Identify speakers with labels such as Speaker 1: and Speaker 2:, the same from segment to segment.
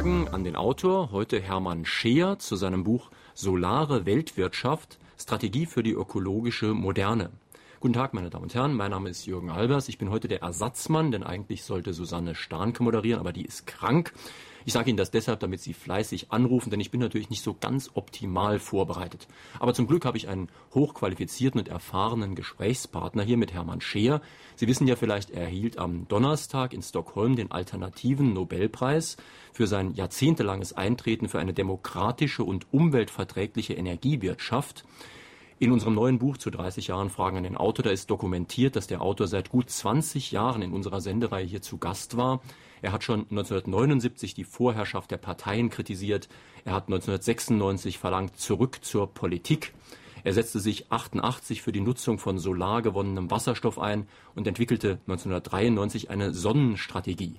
Speaker 1: Fragen an den Autor, heute Hermann Scheer, zu seinem Buch Solare Weltwirtschaft, Strategie für die ökologische Moderne. Guten Tag, meine Damen und Herren. Mein Name ist Jürgen Albers. Ich bin heute der Ersatzmann, denn eigentlich sollte Susanne Starnke moderieren, aber die ist krank. Ich sage Ihnen das deshalb, damit Sie fleißig anrufen, denn ich bin natürlich nicht so ganz optimal vorbereitet. Aber zum Glück habe ich einen hochqualifizierten und erfahrenen Gesprächspartner hier mit Hermann Scheer. Sie wissen ja vielleicht, er erhielt am Donnerstag in Stockholm den alternativen Nobelpreis für sein jahrzehntelanges Eintreten für eine demokratische und umweltverträgliche Energiewirtschaft. In unserem neuen Buch zu 30 Jahren Fragen an den Autor, da ist dokumentiert, dass der Autor seit gut 20 Jahren in unserer Sendereihe hier zu Gast war. Er hat schon 1979 die Vorherrschaft der Parteien kritisiert. Er hat 1996 verlangt, zurück zur Politik. Er setzte sich 88 für die Nutzung von solar gewonnenem Wasserstoff ein und entwickelte 1993 eine Sonnenstrategie.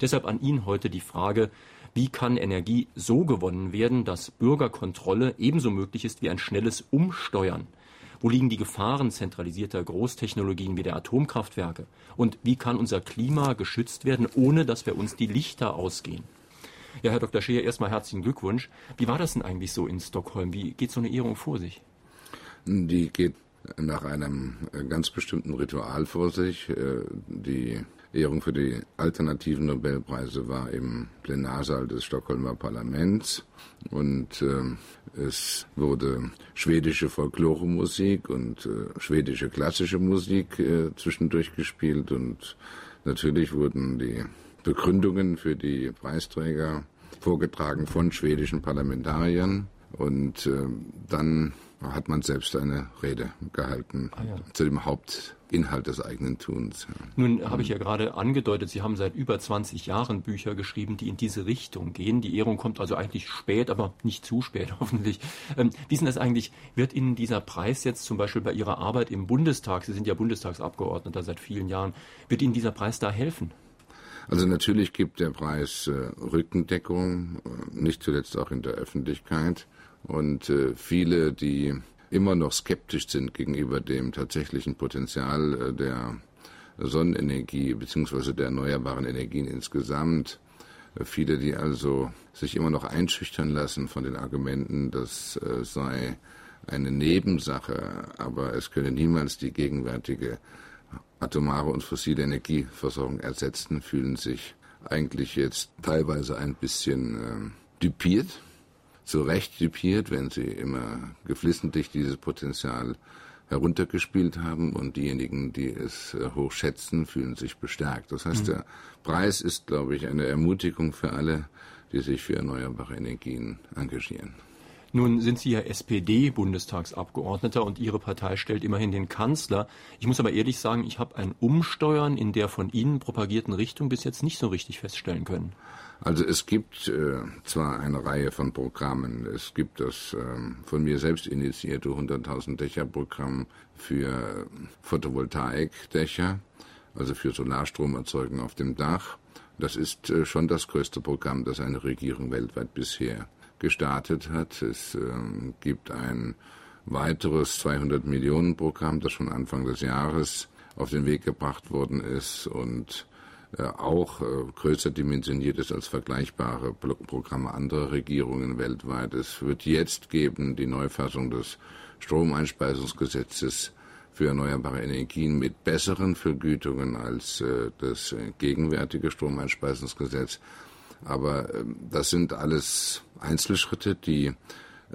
Speaker 1: Deshalb an ihn heute die Frage, wie kann Energie so gewonnen werden, dass Bürgerkontrolle ebenso möglich ist wie ein schnelles Umsteuern? Wo liegen die Gefahren zentralisierter Großtechnologien wie der Atomkraftwerke? Und wie kann unser Klima geschützt werden, ohne dass wir uns die Lichter ausgehen? Ja, Herr Dr. Scheer, erstmal herzlichen Glückwunsch. Wie war das denn eigentlich so in Stockholm? Wie geht so eine Ehrung vor sich?
Speaker 2: Die geht nach einem ganz bestimmten Ritual vor sich. Äh, die Ehrung für die alternativen Nobelpreise war im Plenarsaal des Stockholmer Parlaments. Und äh, es wurde schwedische Folkloremusik und äh, schwedische klassische Musik äh, zwischendurch gespielt. Und natürlich wurden die Begründungen für die Preisträger vorgetragen von schwedischen Parlamentariern. Und äh, dann hat man selbst eine Rede gehalten ah, ja. zu dem Hauptinhalt des eigenen Tuns.
Speaker 1: Nun habe ich ja gerade angedeutet, Sie haben seit über 20 Jahren Bücher geschrieben, die in diese Richtung gehen. Die Ehrung kommt also eigentlich spät, aber nicht zu spät hoffentlich. Ähm, wie ist denn das eigentlich? Wird Ihnen dieser Preis jetzt zum Beispiel bei Ihrer Arbeit im Bundestag, Sie sind ja Bundestagsabgeordneter seit vielen Jahren, wird Ihnen dieser Preis da helfen?
Speaker 2: Also natürlich gibt der Preis äh, Rückendeckung, äh, nicht zuletzt auch in der Öffentlichkeit. Und äh, viele, die immer noch skeptisch sind gegenüber dem tatsächlichen Potenzial äh, der Sonnenenergie bzw. der erneuerbaren Energien insgesamt, äh, viele, die also sich immer noch einschüchtern lassen von den Argumenten, das sei eine Nebensache, aber es könne niemals die gegenwärtige atomare und fossile Energieversorgung ersetzen, fühlen sich eigentlich jetzt teilweise ein bisschen äh, dupiert zu Recht typiert, wenn sie immer geflissentlich dieses Potenzial heruntergespielt haben und diejenigen, die es äh, hoch schätzen, fühlen sich bestärkt. Das heißt, mhm. der Preis ist, glaube ich, eine Ermutigung für alle, die sich für erneuerbare Energien engagieren.
Speaker 1: Nun sind Sie ja SPD-Bundestagsabgeordneter und Ihre Partei stellt immerhin den Kanzler. Ich muss aber ehrlich sagen, ich habe ein Umsteuern in der von Ihnen propagierten Richtung bis jetzt nicht so richtig feststellen können.
Speaker 2: Also es gibt äh, zwar eine Reihe von Programmen. Es gibt das ähm, von mir selbst initiierte 100.000 Dächer-Programm für Photovoltaikdächer, also für Solarstromerzeugung auf dem Dach. Das ist äh, schon das größte Programm, das eine Regierung weltweit bisher gestartet hat. Es ähm, gibt ein weiteres 200 Millionen Programm, das schon Anfang des Jahres auf den Weg gebracht worden ist und äh, auch äh, größer dimensioniert ist als vergleichbare Programme anderer Regierungen weltweit. Es wird jetzt geben die Neufassung des Stromeinspeisungsgesetzes für erneuerbare Energien mit besseren Vergütungen als äh, das gegenwärtige Stromeinspeisungsgesetz. Aber ähm, das sind alles Einzelschritte, die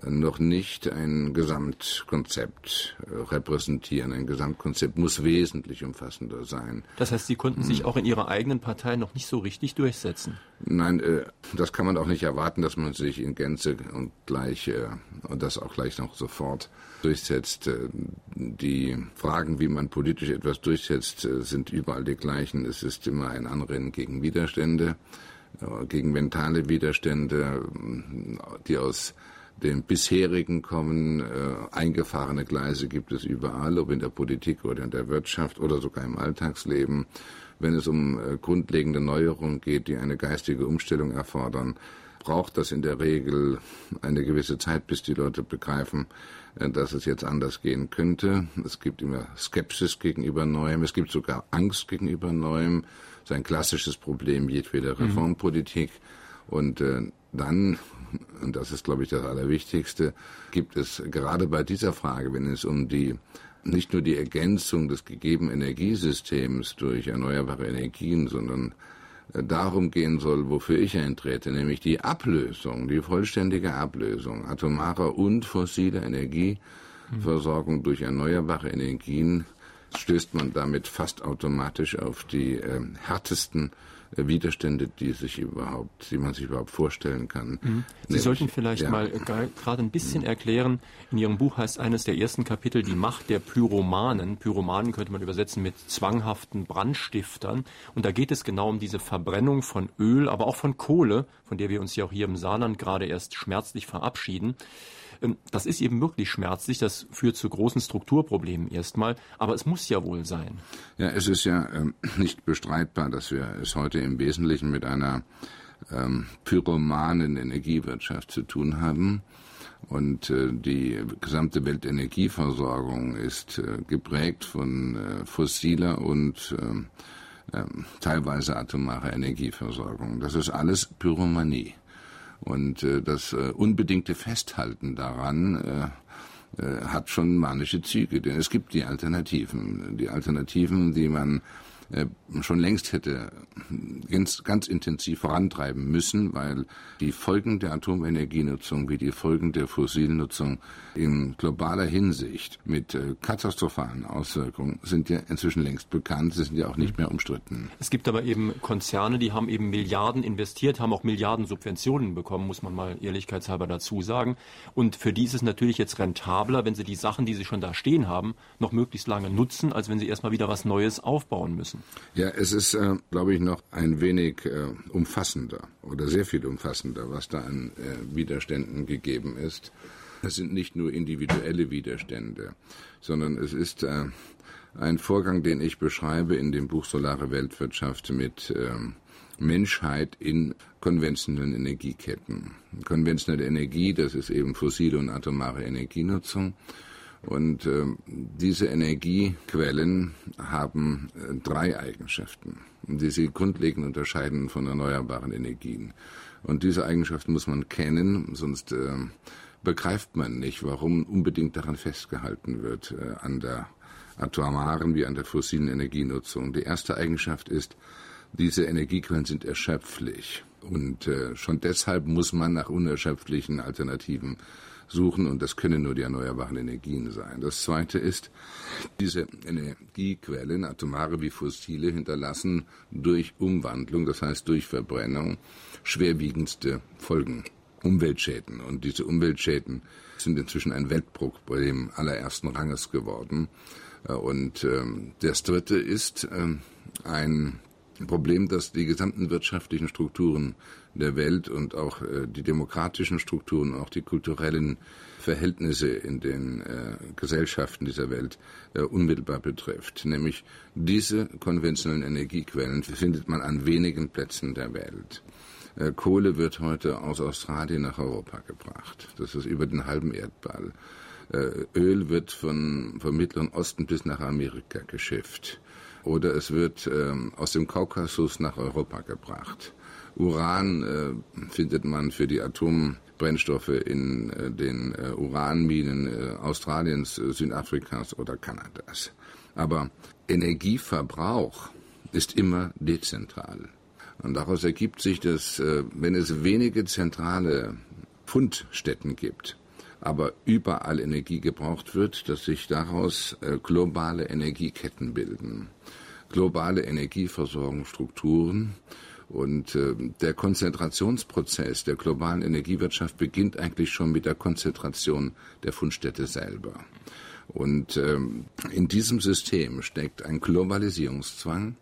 Speaker 2: äh, noch nicht ein Gesamtkonzept äh, repräsentieren. Ein Gesamtkonzept muss wesentlich umfassender sein.
Speaker 1: Das heißt, Sie konnten sich hm. auch in Ihrer eigenen Partei noch nicht so richtig durchsetzen?
Speaker 2: Nein, äh, das kann man auch nicht erwarten, dass man sich in Gänze und gleich und das auch gleich noch sofort durchsetzt. Die Fragen, wie man politisch etwas durchsetzt, sind überall die gleichen. Es ist immer ein Anrennen gegen Widerstände gegen mentale Widerstände, die aus dem bisherigen kommen. Äh, eingefahrene Gleise gibt es überall, ob in der Politik oder in der Wirtschaft oder sogar im Alltagsleben. Wenn es um äh, grundlegende Neuerungen geht, die eine geistige Umstellung erfordern, braucht das in der Regel eine gewisse Zeit, bis die Leute begreifen, äh, dass es jetzt anders gehen könnte. Es gibt immer Skepsis gegenüber Neuem, es gibt sogar Angst gegenüber Neuem. Das ist ein klassisches Problem jedweder mhm. Reformpolitik. Und äh, dann, und das ist, glaube ich, das Allerwichtigste, gibt es gerade bei dieser Frage, wenn es um die nicht nur die Ergänzung des gegebenen Energiesystems durch erneuerbare Energien, sondern darum gehen soll, wofür ich eintrete, nämlich die Ablösung, die vollständige Ablösung atomarer und fossiler Energieversorgung durch erneuerbare Energien, stößt man damit fast automatisch auf die äh, härtesten Widerstände, die sich überhaupt, die man sich überhaupt vorstellen kann.
Speaker 1: Mhm. Sie Nämlich, sollten vielleicht ja. mal gerade ein bisschen mhm. erklären. In Ihrem Buch heißt eines der ersten Kapitel die Macht der Pyromanen. Pyromanen könnte man übersetzen mit zwanghaften Brandstiftern. Und da geht es genau um diese Verbrennung von Öl, aber auch von Kohle, von der wir uns ja auch hier im Saarland gerade erst schmerzlich verabschieden. Ähm, das ist eben wirklich schmerzlich, das führt zu großen Strukturproblemen erstmal, aber es muss ja wohl sein.
Speaker 2: Ja, es ist ja ähm, nicht bestreitbar, dass wir es heute im Wesentlichen mit einer ähm, pyromanen Energiewirtschaft zu tun haben. Und äh, die gesamte Weltenergieversorgung ist äh, geprägt von äh, fossiler und teilweise atomarer Energieversorgung. Das ist alles Pyromanie. Und äh, das äh, unbedingte Festhalten daran äh, äh, hat schon manische Züge, denn es gibt die Alternativen. Die Alternativen, die man schon längst hätte ganz, ganz intensiv vorantreiben müssen, weil die Folgen der Atomenergienutzung wie die Folgen der Fossilnutzung in globaler Hinsicht mit äh, katastrophalen Auswirkungen sind ja inzwischen längst bekannt, sie sind ja auch nicht mehr umstritten.
Speaker 1: Es gibt aber eben Konzerne, die haben eben Milliarden investiert, haben auch Milliarden Subventionen bekommen, muss man mal ehrlichkeitshalber dazu sagen. Und für die ist es natürlich jetzt rentabler, wenn sie die Sachen, die sie schon da stehen haben, noch möglichst lange nutzen, als wenn sie erstmal wieder was Neues aufbauen müssen müssen.
Speaker 2: Ja, es ist, äh, glaube ich, noch ein wenig äh, umfassender oder sehr viel umfassender, was da an äh, Widerständen gegeben ist. Es sind nicht nur individuelle Widerstände, sondern es ist äh, ein Vorgang, den ich beschreibe in dem Buch Solare Weltwirtschaft mit ähm, Menschheit in konventionellen Energieketten. Konventionelle Energie, das ist eben fossile und atomare Energienutzung. Und äh, diese Energiequellen haben äh, drei Eigenschaften, die sie grundlegend unterscheiden von erneuerbaren Energien. Und diese Eigenschaften muss man kennen, sonst äh, begreift man nicht, warum unbedingt daran festgehalten wird, äh, an der atomaren wie an der fossilen Energienutzung. Die erste Eigenschaft ist, diese Energiequellen sind erschöpflich. Und äh, schon deshalb muss man nach unerschöpflichen Alternativen suchen und das können nur die erneuerbaren Energien sein. Das Zweite ist, diese Energiequellen, atomare wie fossile, hinterlassen durch Umwandlung, das heißt durch Verbrennung, schwerwiegendste Folgen. Umweltschäden. Und diese Umweltschäden sind inzwischen ein Weltproblem allerersten Ranges geworden. Und ähm, das Dritte ist ähm, ein Problem, dass die gesamten wirtschaftlichen Strukturen der Welt und auch äh, die demokratischen Strukturen, auch die kulturellen Verhältnisse in den äh, Gesellschaften dieser Welt äh, unmittelbar betrifft. Nämlich diese konventionellen Energiequellen findet man an wenigen Plätzen der Welt. Äh, Kohle wird heute aus Australien nach Europa gebracht. Das ist über den halben Erdball. Äh, Öl wird von, vom Mittleren Osten bis nach Amerika geschifft oder es wird ähm, aus dem Kaukasus nach Europa gebracht. Uran äh, findet man für die Atombrennstoffe in äh, den äh, Uranminen Australiens, Südafrikas oder Kanadas. Aber Energieverbrauch ist immer dezentral. Und daraus ergibt sich, dass wenn es wenige zentrale Fundstätten gibt, aber überall Energie gebraucht wird, dass sich daraus globale Energieketten bilden, globale Energieversorgungsstrukturen. Und äh, der Konzentrationsprozess der globalen Energiewirtschaft beginnt eigentlich schon mit der Konzentration der Fundstätte selber. Und ähm, in diesem System steckt ein Globalisierungszwang,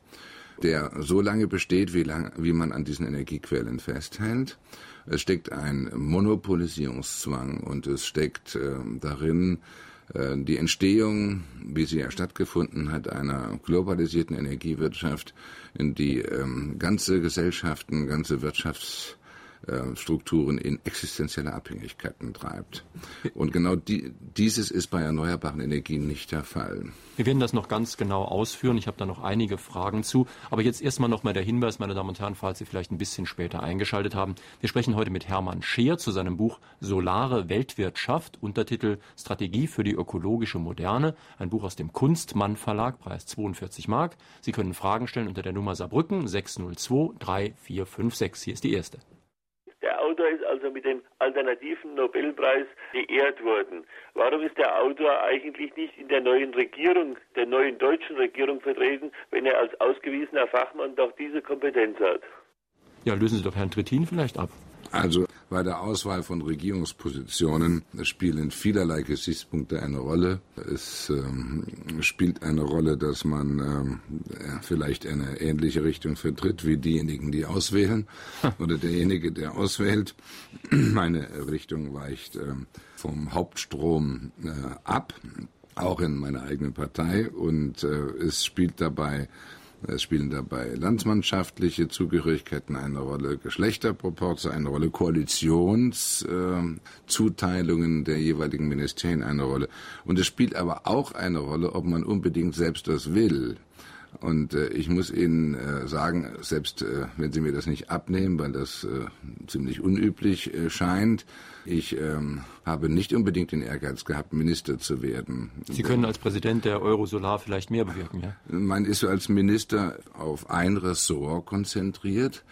Speaker 2: der so lange besteht, wie, lang, wie man an diesen Energiequellen festhält. Es steckt ein Monopolisierungszwang und es steckt äh, darin die Entstehung, wie sie ja stattgefunden hat, einer globalisierten Energiewirtschaft, in die ähm, ganze Gesellschaften, ganze Wirtschafts äh, Strukturen in existenzielle Abhängigkeiten treibt. Und genau die, dieses ist bei erneuerbaren Energien nicht der Fall.
Speaker 1: Wir werden das noch ganz genau ausführen. Ich habe da noch einige Fragen zu. Aber jetzt erstmal noch mal der Hinweis, meine Damen und Herren, falls Sie vielleicht ein bisschen später eingeschaltet haben. Wir sprechen heute mit Hermann Scheer zu seinem Buch Solare Weltwirtschaft, Untertitel Strategie für die ökologische Moderne. Ein Buch aus dem Kunstmann Verlag, Preis 42 Mark. Sie können Fragen stellen unter der Nummer Saarbrücken 602 3456. Hier ist die erste.
Speaker 3: Autor ist also mit dem alternativen Nobelpreis geehrt worden. Warum ist der Autor eigentlich nicht in der neuen Regierung, der neuen deutschen Regierung vertreten, wenn er als ausgewiesener Fachmann doch diese Kompetenz hat?
Speaker 1: Ja, lösen Sie doch Herrn Trittin vielleicht ab.
Speaker 2: Also bei der Auswahl von Regierungspositionen spielen vielerlei Gesichtspunkte eine Rolle. Es ähm, spielt eine Rolle, dass man ähm, vielleicht eine ähnliche Richtung vertritt wie diejenigen, die auswählen oder derjenige, der auswählt. Meine Richtung weicht ähm, vom Hauptstrom äh, ab, auch in meiner eigenen Partei und äh, es spielt dabei es spielen dabei landsmannschaftliche Zugehörigkeiten eine Rolle, Geschlechterproporze eine Rolle, Koalitionszuteilungen äh, der jeweiligen Ministerien eine Rolle. Und es spielt aber auch eine Rolle, ob man unbedingt selbst das will. Und äh, ich muss Ihnen äh, sagen, selbst äh, wenn Sie mir das nicht abnehmen, weil das äh, ziemlich unüblich äh, scheint, ich ähm, habe nicht unbedingt den Ehrgeiz gehabt, Minister zu werden.
Speaker 1: Sie können als Präsident der Eurosolar vielleicht mehr bewirken, ja?
Speaker 2: Man ist als Minister auf ein Ressort konzentriert.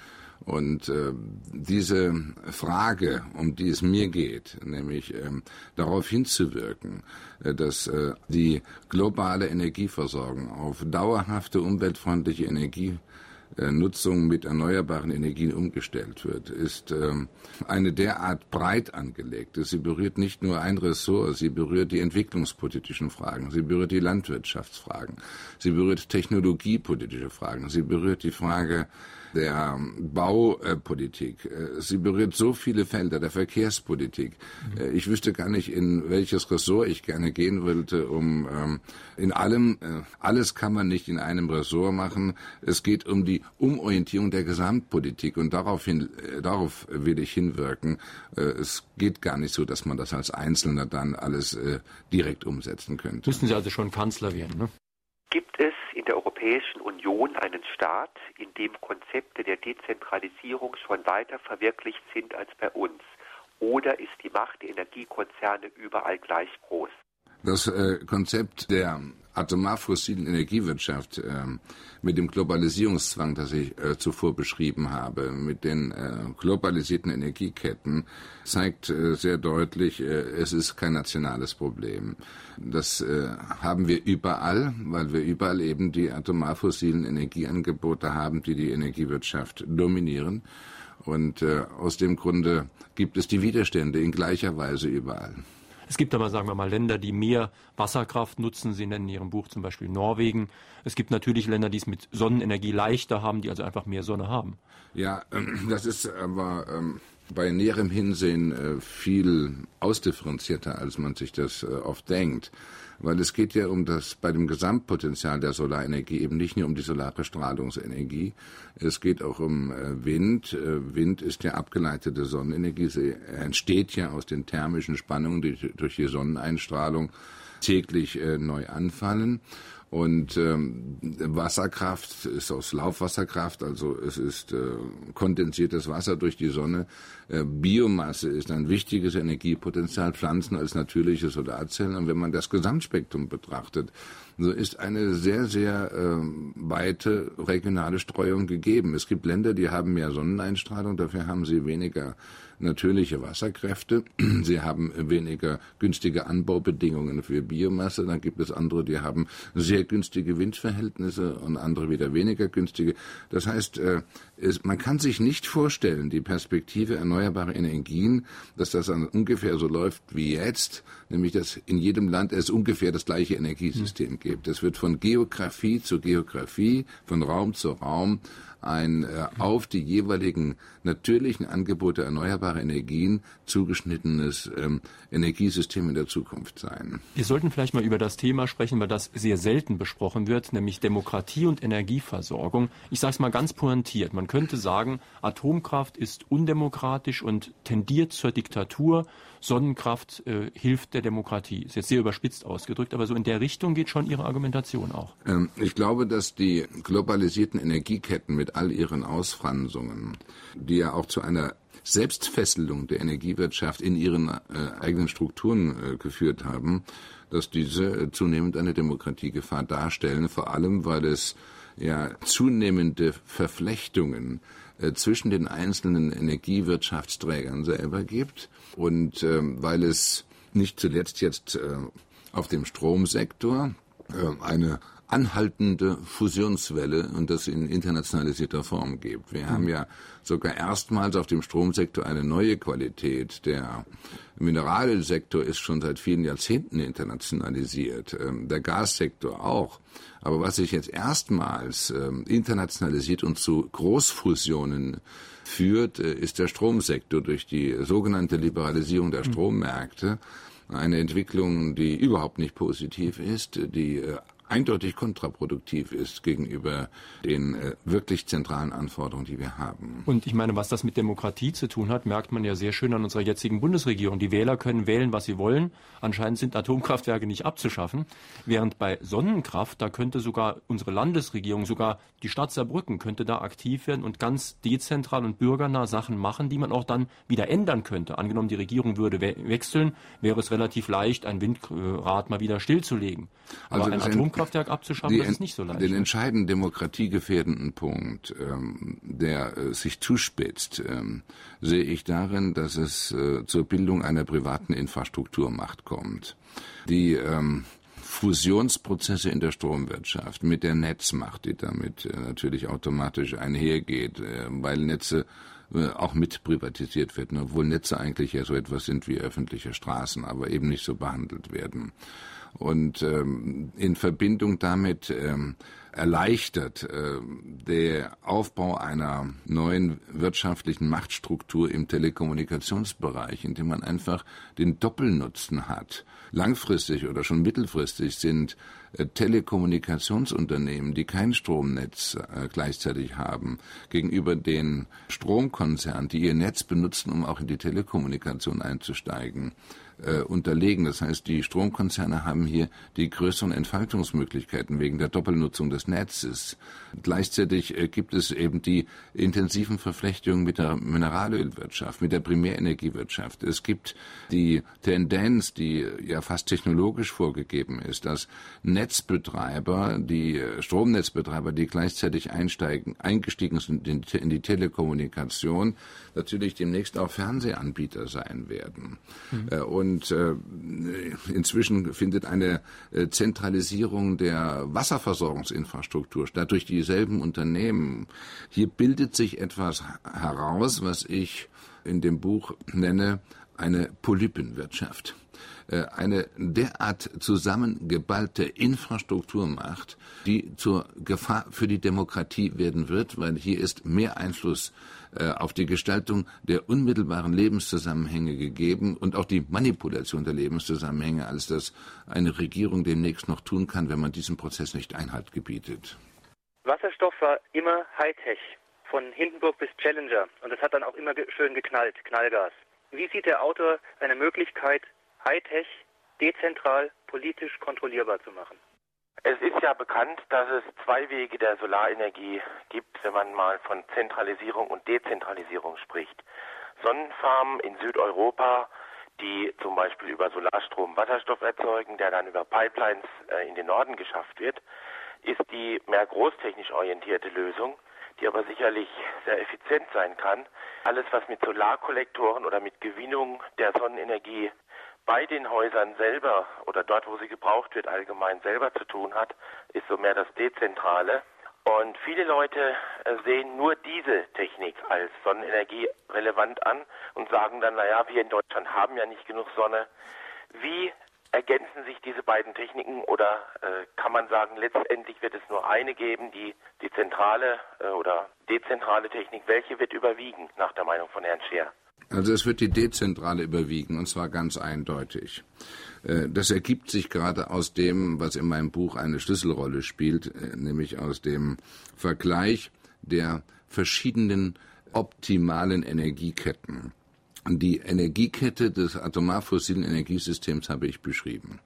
Speaker 2: Und äh, diese Frage, um die es mir geht, nämlich ähm, darauf hinzuwirken, äh, dass äh, die globale Energieversorgung auf dauerhafte umweltfreundliche Energienutzung mit erneuerbaren Energien umgestellt wird, ist ähm, eine derart breit angelegte. Sie berührt nicht nur ein Ressort, sie berührt die entwicklungspolitischen Fragen, sie berührt die Landwirtschaftsfragen, sie berührt technologiepolitische Fragen, sie berührt die Frage der Baupolitik. Äh, sie berührt so viele Felder der Verkehrspolitik. Mhm. Ich wüsste gar nicht, in welches Ressort ich gerne gehen wollte, um ähm, in allem, äh, alles kann man nicht in einem Ressort machen. Es geht um die Umorientierung der Gesamtpolitik und daraufhin, darauf will ich hinwirken. Es geht gar nicht so, dass man das als Einzelner dann alles direkt umsetzen könnte.
Speaker 1: Müssten Sie also schon Kanzler werden, ne?
Speaker 4: Gibt es in der Europäischen Union einen Staat, in dem Konzepte der Dezentralisierung schon weiter verwirklicht sind als bei uns? Oder ist die Macht der Energiekonzerne überall gleich groß?
Speaker 2: Das äh, Konzept der atomar fossilen Energiewirtschaft äh, mit dem Globalisierungszwang, das ich äh, zuvor beschrieben habe, mit den äh, globalisierten Energieketten, zeigt äh, sehr deutlich, äh, es ist kein nationales Problem. Das äh, haben wir überall, weil wir überall eben die atomar fossilen Energieangebote haben, die die Energiewirtschaft dominieren. Und aus dem Grunde gibt es die Widerstände in gleicher Weise überall.
Speaker 1: Es gibt aber, sagen wir mal, Länder, die mehr Wasserkraft nutzen. Sie nennen in Ihrem Buch zum Beispiel Norwegen. Es gibt natürlich Länder, die es mit Sonnenenergie leichter haben, die also einfach mehr Sonne haben.
Speaker 2: Ja, ähm, das ist aber ähm, bei näherem Hinsehen äh, viel ausdifferenzierter, als man sich das äh, oft denkt weil es geht ja um das bei dem Gesamtpotenzial der Solarenergie eben nicht nur um die solare Strahlungsenergie, es geht auch um äh, Wind. Äh, Wind ist ja abgeleitete Sonnenenergie, sie entsteht ja aus den thermischen Spannungen, die durch die Sonneneinstrahlung täglich äh, neu anfallen. Und ähm, Wasserkraft ist aus Laufwasserkraft, also es ist äh, kondensiertes Wasser durch die Sonne. Äh, Biomasse ist ein wichtiges Energiepotenzial, Pflanzen als natürliche Solarzellen. Und wenn man das Gesamtspektrum betrachtet, so ist eine sehr, sehr äh, weite regionale Streuung gegeben. Es gibt Länder, die haben mehr Sonneneinstrahlung, dafür haben sie weniger natürliche Wasserkräfte. Sie haben weniger günstige Anbaubedingungen für Biomasse. Dann gibt es andere, die haben sehr günstige Windverhältnisse und andere wieder weniger günstige. Das heißt, äh, es, man kann sich nicht vorstellen, die Perspektive erneuerbare Energien, dass das ungefähr so läuft wie jetzt, nämlich dass in jedem Land es ungefähr das gleiche Energiesystem gibt. Es wird von Geografie zu Geografie, von Raum zu Raum ein äh, auf die jeweiligen natürlichen Angebote erneuerbarer Energien zugeschnittenes ähm, Energiesystem in der Zukunft sein.
Speaker 1: Wir sollten vielleicht mal über das Thema sprechen, weil das sehr selten besprochen wird, nämlich Demokratie und Energieversorgung. Ich sage es mal ganz pointiert. Man könnte sagen, Atomkraft ist undemokratisch und tendiert zur Diktatur. Sonnenkraft äh, hilft der Demokratie. Ist jetzt sehr überspitzt ausgedrückt, aber so in der Richtung geht schon Ihre Argumentation auch.
Speaker 2: Ähm, ich glaube, dass die globalisierten Energieketten mit all ihren Ausfransungen, die ja auch zu einer Selbstfesselung der Energiewirtschaft in ihren äh, eigenen Strukturen äh, geführt haben, dass diese äh, zunehmend eine Demokratiegefahr darstellen, vor allem weil es ja zunehmende Verflechtungen äh, zwischen den einzelnen Energiewirtschaftsträgern selber gibt und äh, weil es nicht zuletzt jetzt äh, auf dem Stromsektor äh, eine anhaltende Fusionswelle und das in internationalisierter Form gibt. Wir haben ja sogar erstmals auf dem Stromsektor eine neue Qualität. Der Mineralsektor ist schon seit vielen Jahrzehnten internationalisiert, ähm, der Gassektor auch. Aber was sich jetzt erstmals ähm, internationalisiert und zu Großfusionen führt, äh, ist der Stromsektor durch die sogenannte Liberalisierung der Strommärkte eine Entwicklung, die überhaupt nicht positiv ist, die äh, eindeutig kontraproduktiv ist gegenüber den äh, wirklich zentralen Anforderungen, die wir haben.
Speaker 1: Und ich meine, was das mit Demokratie zu tun hat, merkt man ja sehr schön an unserer jetzigen Bundesregierung. Die Wähler können wählen, was sie wollen. Anscheinend sind Atomkraftwerke nicht abzuschaffen. Während bei Sonnenkraft, da könnte sogar unsere Landesregierung, sogar die Stadt Saarbrücken könnte da aktiv werden und ganz dezentral und bürgernah Sachen machen, die man auch dann wieder ändern könnte. Angenommen, die Regierung würde we wechseln, wäre es relativ leicht, ein Windrad mal wieder stillzulegen. Aber also ein Atomkraftwerk Atomkraftwerk abzuschaffen, das ist nicht so leicht.
Speaker 2: Den entscheidenden demokratiegefährdenden Punkt, ähm, der äh, sich zuspitzt, ähm, sehe ich darin, dass es äh, zur Bildung einer privaten Infrastrukturmacht kommt, die ähm, Fusionsprozesse in der Stromwirtschaft mit der Netzmacht, die damit äh, natürlich automatisch einhergeht, äh, weil Netze äh, auch mit privatisiert werden, obwohl Netze eigentlich ja so etwas sind wie öffentliche Straßen, aber eben nicht so behandelt werden und ähm, in Verbindung damit ähm, erleichtert äh, der Aufbau einer neuen wirtschaftlichen Machtstruktur im Telekommunikationsbereich, indem man einfach den Doppelnutzen hat. Langfristig oder schon mittelfristig sind äh, Telekommunikationsunternehmen, die kein Stromnetz äh, gleichzeitig haben, gegenüber den Stromkonzernen, die ihr Netz benutzen, um auch in die Telekommunikation einzusteigen, äh, unterlegen. Das heißt, die Stromkonzerne haben hier die größeren Entfaltungsmöglichkeiten wegen der Doppelnutzung des Netzes. Gleichzeitig äh, gibt es eben die intensiven Verflechtungen mit der Mineralölwirtschaft, mit der Primärenergiewirtschaft. Es gibt die Tendenz, die ja fast technologisch vorgegeben ist, dass Netzbetreiber, die äh, Stromnetzbetreiber, die gleichzeitig einsteigen, eingestiegen sind in die Telekommunikation, natürlich demnächst auch Fernsehanbieter sein werden. Mhm. Und äh, inzwischen findet eine äh, Zentralisierung der Wasserversorgungsinfrastruktur statt durch dieselben Unternehmen. Hier bildet sich etwas heraus, was ich in dem Buch nenne, eine Polypenwirtschaft eine derart zusammengeballte Infrastrukturmacht, die zur Gefahr für die Demokratie werden wird, weil hier ist mehr Einfluss äh, auf die Gestaltung der unmittelbaren Lebenszusammenhänge gegeben und auch die Manipulation der Lebenszusammenhänge, als das eine Regierung demnächst noch tun kann, wenn man diesem Prozess nicht Einhalt gebietet.
Speaker 5: Wasserstoff war immer Hightech, von Hindenburg bis Challenger. Und es hat dann auch immer schön geknallt, Knallgas. Wie sieht der Autor eine Möglichkeit, Hightech dezentral politisch kontrollierbar zu machen?
Speaker 6: Es ist ja bekannt, dass es zwei Wege der Solarenergie gibt, wenn man mal von Zentralisierung und Dezentralisierung spricht. Sonnenfarmen in Südeuropa, die zum Beispiel über Solarstrom Wasserstoff erzeugen, der dann über Pipelines äh, in den Norden geschafft wird, ist die mehr großtechnisch orientierte Lösung, die aber sicherlich sehr effizient sein kann. Alles, was mit Solarkollektoren oder mit Gewinnung der Sonnenenergie bei den Häusern selber oder dort, wo sie gebraucht wird, allgemein selber zu tun hat, ist so mehr das Dezentrale. Und viele Leute äh, sehen nur diese Technik als Sonnenenergie relevant an und sagen dann, naja, wir in Deutschland haben ja nicht genug Sonne. Wie ergänzen sich diese beiden Techniken oder äh, kann man sagen, letztendlich wird es nur eine geben, die, zentrale äh, oder dezentrale Technik, welche wird überwiegen nach der Meinung von Herrn Scheer?
Speaker 2: Also es wird die Dezentrale überwiegen, und zwar ganz eindeutig. Äh, das ergibt sich gerade aus dem, was in meinem Buch eine Schlüsselrolle spielt, äh, nämlich aus dem Vergleich der verschiedenen optimalen Energieketten. Die Energiekette des atomar-fossilen Energiesystems habe ich beschrieben.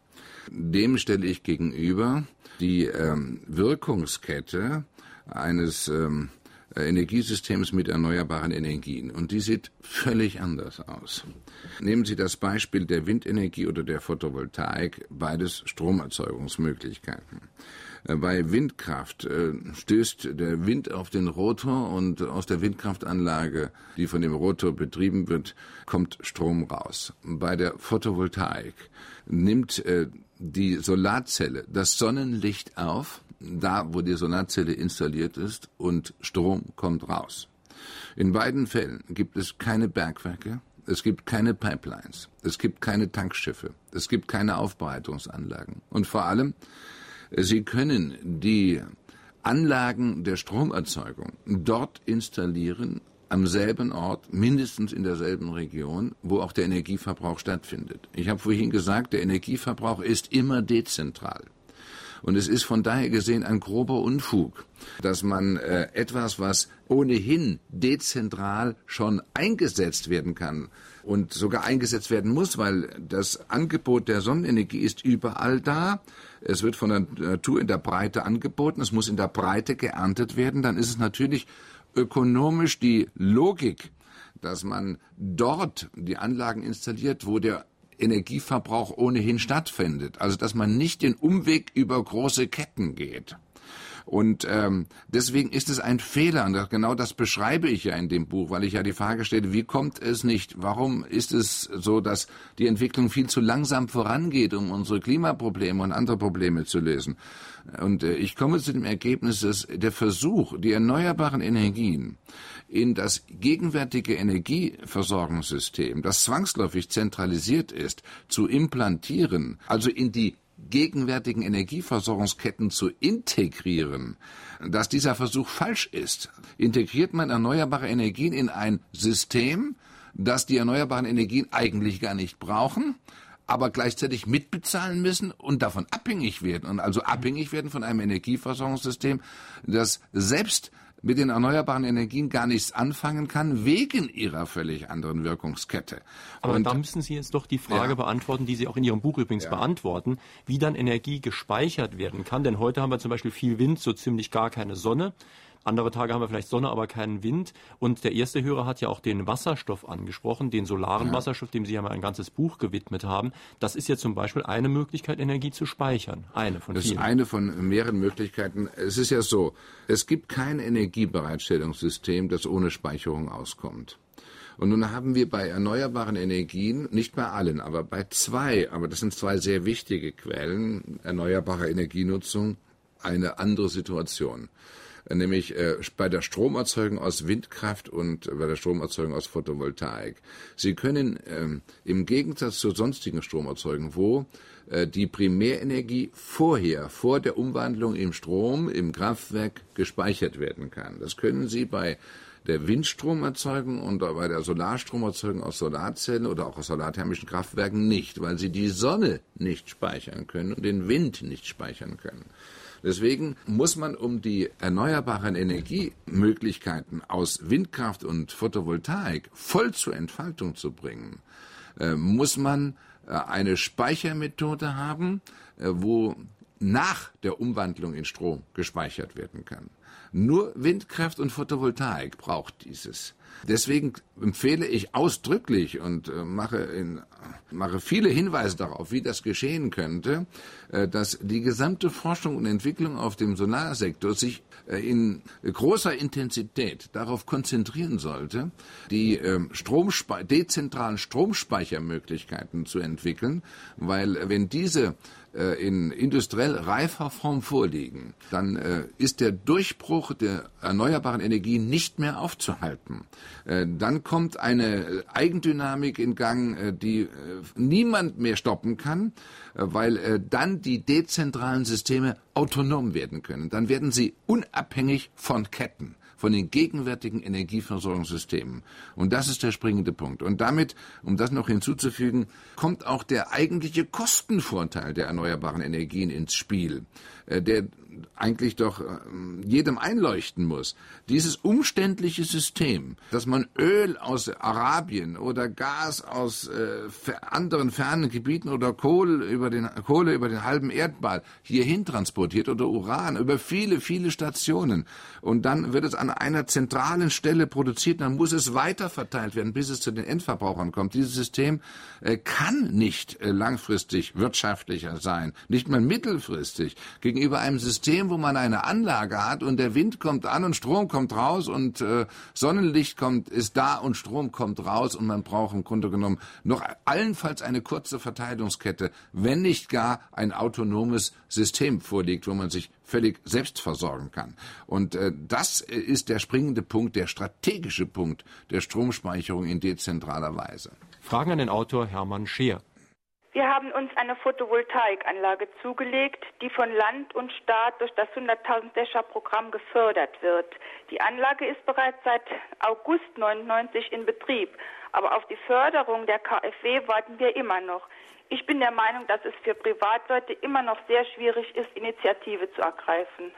Speaker 2: Dem stelle ich gegenüber die ähm, Wirkungskette eines ähm, Energiesystems mit erneuerbaren Energien. Und die sieht völlig anders aus. Nehmen Sie das Beispiel der Windenergie oder der Photovoltaik, beides Stromerzeugungsmöglichkeiten. Äh, bei Windkraft äh, stößt der Wind auf den Rotor und aus der Windkraftanlage, die von dem Rotor betrieben wird, kommt Strom raus. Bei der Photovoltaik nimmt äh, die Solarzelle das Sonnenlicht auf, da wo die Solarzelle installiert ist, und Strom kommt raus. In beiden Fällen gibt es keine Bergwerke, es gibt keine Pipelines, es gibt keine Tankschiffe, es gibt keine Aufbereitungsanlagen. Und vor allem, Sie können die Anlagen der Stromerzeugung dort installieren, am selben Ort, mindestens in derselben Region, wo auch der Energieverbrauch stattfindet. Ich habe vorhin gesagt, der Energieverbrauch ist immer dezentral. Und es ist von daher gesehen ein grober Unfug, dass man äh, etwas, was ohnehin dezentral schon eingesetzt werden kann und sogar eingesetzt werden muss, weil das Angebot der Sonnenenergie ist überall da. Es wird von der Natur in der Breite angeboten, es muss in der Breite geerntet werden, dann ist es natürlich ökonomisch die Logik, dass man dort die Anlagen installiert, wo der Energieverbrauch ohnehin stattfindet. Also dass man nicht den Umweg über große Ketten geht. Und ähm, deswegen ist es ein Fehler, und genau das beschreibe ich ja in dem Buch, weil ich ja die Frage stelle, wie kommt es nicht, warum ist es so, dass die Entwicklung viel zu langsam vorangeht, um unsere Klimaprobleme und andere Probleme zu lösen. Und äh, ich komme zu dem Ergebnis, dass der Versuch, die erneuerbaren Energien in das gegenwärtige Energieversorgungssystem, das zwangsläufig zentralisiert ist, zu implantieren, also in die gegenwärtigen Energieversorgungsketten zu integrieren, dass dieser Versuch falsch ist. Integriert man erneuerbare Energien in ein System, das die erneuerbaren Energien eigentlich gar nicht brauchen, aber gleichzeitig mitbezahlen müssen und davon abhängig werden und also abhängig werden von einem Energieversorgungssystem, das selbst mit den erneuerbaren Energien gar nichts anfangen kann, wegen ihrer völlig anderen Wirkungskette.
Speaker 1: Aber und, da müssen Sie jetzt doch die Frage ja. beantworten, die Sie auch in Ihrem Buch übrigens ja. beantworten, wie dann Energie gespeichert werden kann. Denn heute haben wir zum Beispiel viel Wind, so ziemlich gar keine Sonne. Andere Tage haben wir vielleicht Sonne, aber keinen Wind. Und der erste Hörer hat ja auch den Wasserstoff angesprochen, den solaren ja. Wasserstoff, dem Sie ja mal ein ganzes Buch gewidmet haben. Das ist ja zum Beispiel eine Möglichkeit, Energie zu speichern. Eine von
Speaker 2: das
Speaker 1: vielen.
Speaker 2: Das ist eine von mehreren Möglichkeiten. Es ist ja so, es gibt kein Energiebereitstellungssystem, das ohne Speicherung auskommt. Und nun haben wir bei erneuerbaren Energien, nicht bei allen, aber bei zwei, aber das sind zwei sehr wichtige Quellen erneuerbarer Energienutzung, eine andere Situation nämlich äh, bei der Stromerzeugung aus Windkraft und bei der Stromerzeugung aus Photovoltaik. Sie können ähm, im Gegensatz zur sonstigen Stromerzeugung, wo äh, die Primärenergie vorher, vor der Umwandlung im Strom, im Kraftwerk gespeichert werden kann. Das können Sie bei der Windstromerzeugung und bei der Solarstromerzeugung aus Solarzellen oder auch aus solarthermischen Kraftwerken nicht, weil sie die Sonne nicht speichern können und den Wind nicht speichern können. Deswegen muss man, um die erneuerbaren Energiemöglichkeiten aus Windkraft und Photovoltaik voll zur Entfaltung zu bringen, äh, muss man äh, eine Speichermethode haben, äh, wo nach der Umwandlung in Strom gespeichert werden kann. Nur Windkraft und Photovoltaik braucht dieses. Deswegen empfehle ich ausdrücklich und äh, mache, in, mache viele Hinweise darauf, wie das geschehen könnte, äh, dass die gesamte Forschung und Entwicklung auf dem Solarsektor sich äh, in großer Intensität darauf konzentrieren sollte, die ähm, Stromspe dezentralen Stromspeichermöglichkeiten zu entwickeln, weil wenn diese in industriell reifer Form vorliegen, dann äh, ist der Durchbruch der erneuerbaren Energie nicht mehr aufzuhalten. Äh, dann kommt eine Eigendynamik in Gang, äh, die äh, niemand mehr stoppen kann, äh, weil dann die dezentralen Systeme autonom werden können. Dann werden sie unabhängig von Ketten von den gegenwärtigen Energieversorgungssystemen. Und das ist der springende Punkt. Und damit, um das noch hinzuzufügen, kommt auch der eigentliche Kostenvorteil der erneuerbaren Energien ins Spiel, der eigentlich doch ähm, jedem einleuchten muss. Dieses umständliche System, dass man Öl aus Arabien oder Gas aus äh, anderen fernen Gebieten oder Kohle über den Kohle über den halben Erdball hierhin transportiert oder Uran über viele viele Stationen und dann wird es an einer zentralen Stelle produziert, dann muss es weiterverteilt werden, bis es zu den Endverbrauchern kommt. Dieses System äh, kann nicht äh, langfristig wirtschaftlicher sein, nicht mal mittelfristig gegenüber einem System, wo man eine Anlage hat und der Wind kommt an und Strom kommt raus und äh, Sonnenlicht kommt ist da und Strom kommt raus und man braucht im Grunde genommen noch allenfalls eine kurze Verteilungskette, wenn nicht gar ein autonomes System vorliegt, wo man sich völlig selbst versorgen kann. Und äh, das ist der springende Punkt, der strategische Punkt der Stromspeicherung in dezentraler Weise.
Speaker 1: Fragen an den Autor Hermann Scheer.
Speaker 7: Wir haben uns eine Photovoltaikanlage zugelegt, die von Land und Staat durch das 100.000 Dächer Programm gefördert wird. Die Anlage ist bereits seit August 99 in Betrieb, aber auf die Förderung der KfW warten wir immer noch. Ich bin der Meinung, dass es für Privatleute immer noch sehr schwierig ist, Initiative zu ergreifen.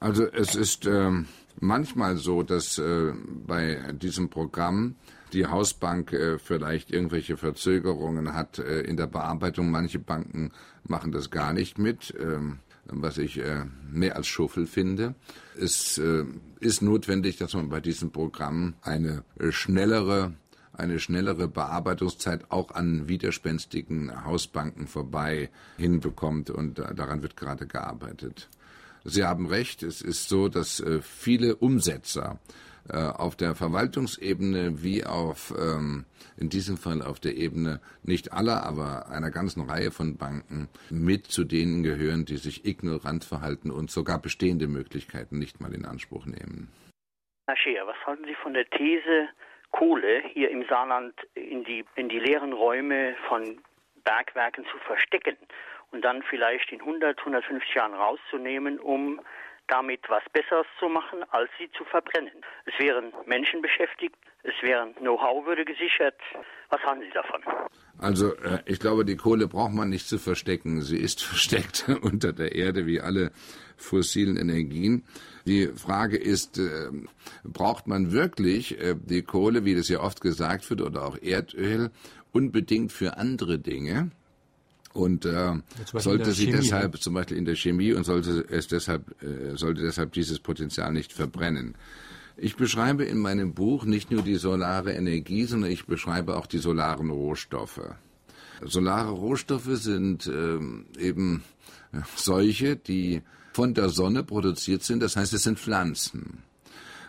Speaker 2: Also es ist äh, manchmal so, dass äh, bei diesem Programm die Hausbank äh, vielleicht irgendwelche Verzögerungen hat äh, in der Bearbeitung. Manche Banken machen das gar nicht mit, ähm, was ich äh, mehr als Schuffel finde. Es äh, ist notwendig, dass man bei diesem Programm eine äh, schnellere eine schnellere Bearbeitungszeit auch an widerspenstigen Hausbanken vorbei hinbekommt und daran wird gerade gearbeitet. Sie haben recht, es ist so, dass äh, viele Umsetzer äh, auf der Verwaltungsebene wie auf ähm, in diesem Fall auf der Ebene nicht aller, aber einer ganzen Reihe von Banken mit zu denen gehören, die sich ignorant verhalten und sogar bestehende Möglichkeiten nicht mal in Anspruch nehmen.
Speaker 8: Herr Scheer, was halten Sie von der These, Kohle hier im Saarland in die, in die leeren Räume von Bergwerken zu verstecken und dann vielleicht in 100, 150 Jahren rauszunehmen, um damit was Besseres zu machen, als sie zu verbrennen. Es wären Menschen beschäftigt, es wären Know-how würde gesichert. Was haben Sie davon?
Speaker 2: Also äh, ich glaube, die Kohle braucht man nicht zu verstecken. Sie ist versteckt unter der Erde wie alle fossilen Energien. Die Frage ist, äh, braucht man wirklich äh, die Kohle, wie das ja oft gesagt wird, oder auch Erdöl unbedingt für andere Dinge? Und äh, sollte sie Chemie, deshalb, ja. zum Beispiel in der Chemie, und sollte es deshalb, äh, sollte deshalb dieses Potenzial nicht verbrennen. Ich beschreibe in meinem Buch nicht nur die solare Energie, sondern ich beschreibe auch die solaren Rohstoffe. Solare Rohstoffe sind äh, eben solche, die von der Sonne produziert sind, das heißt, es sind Pflanzen.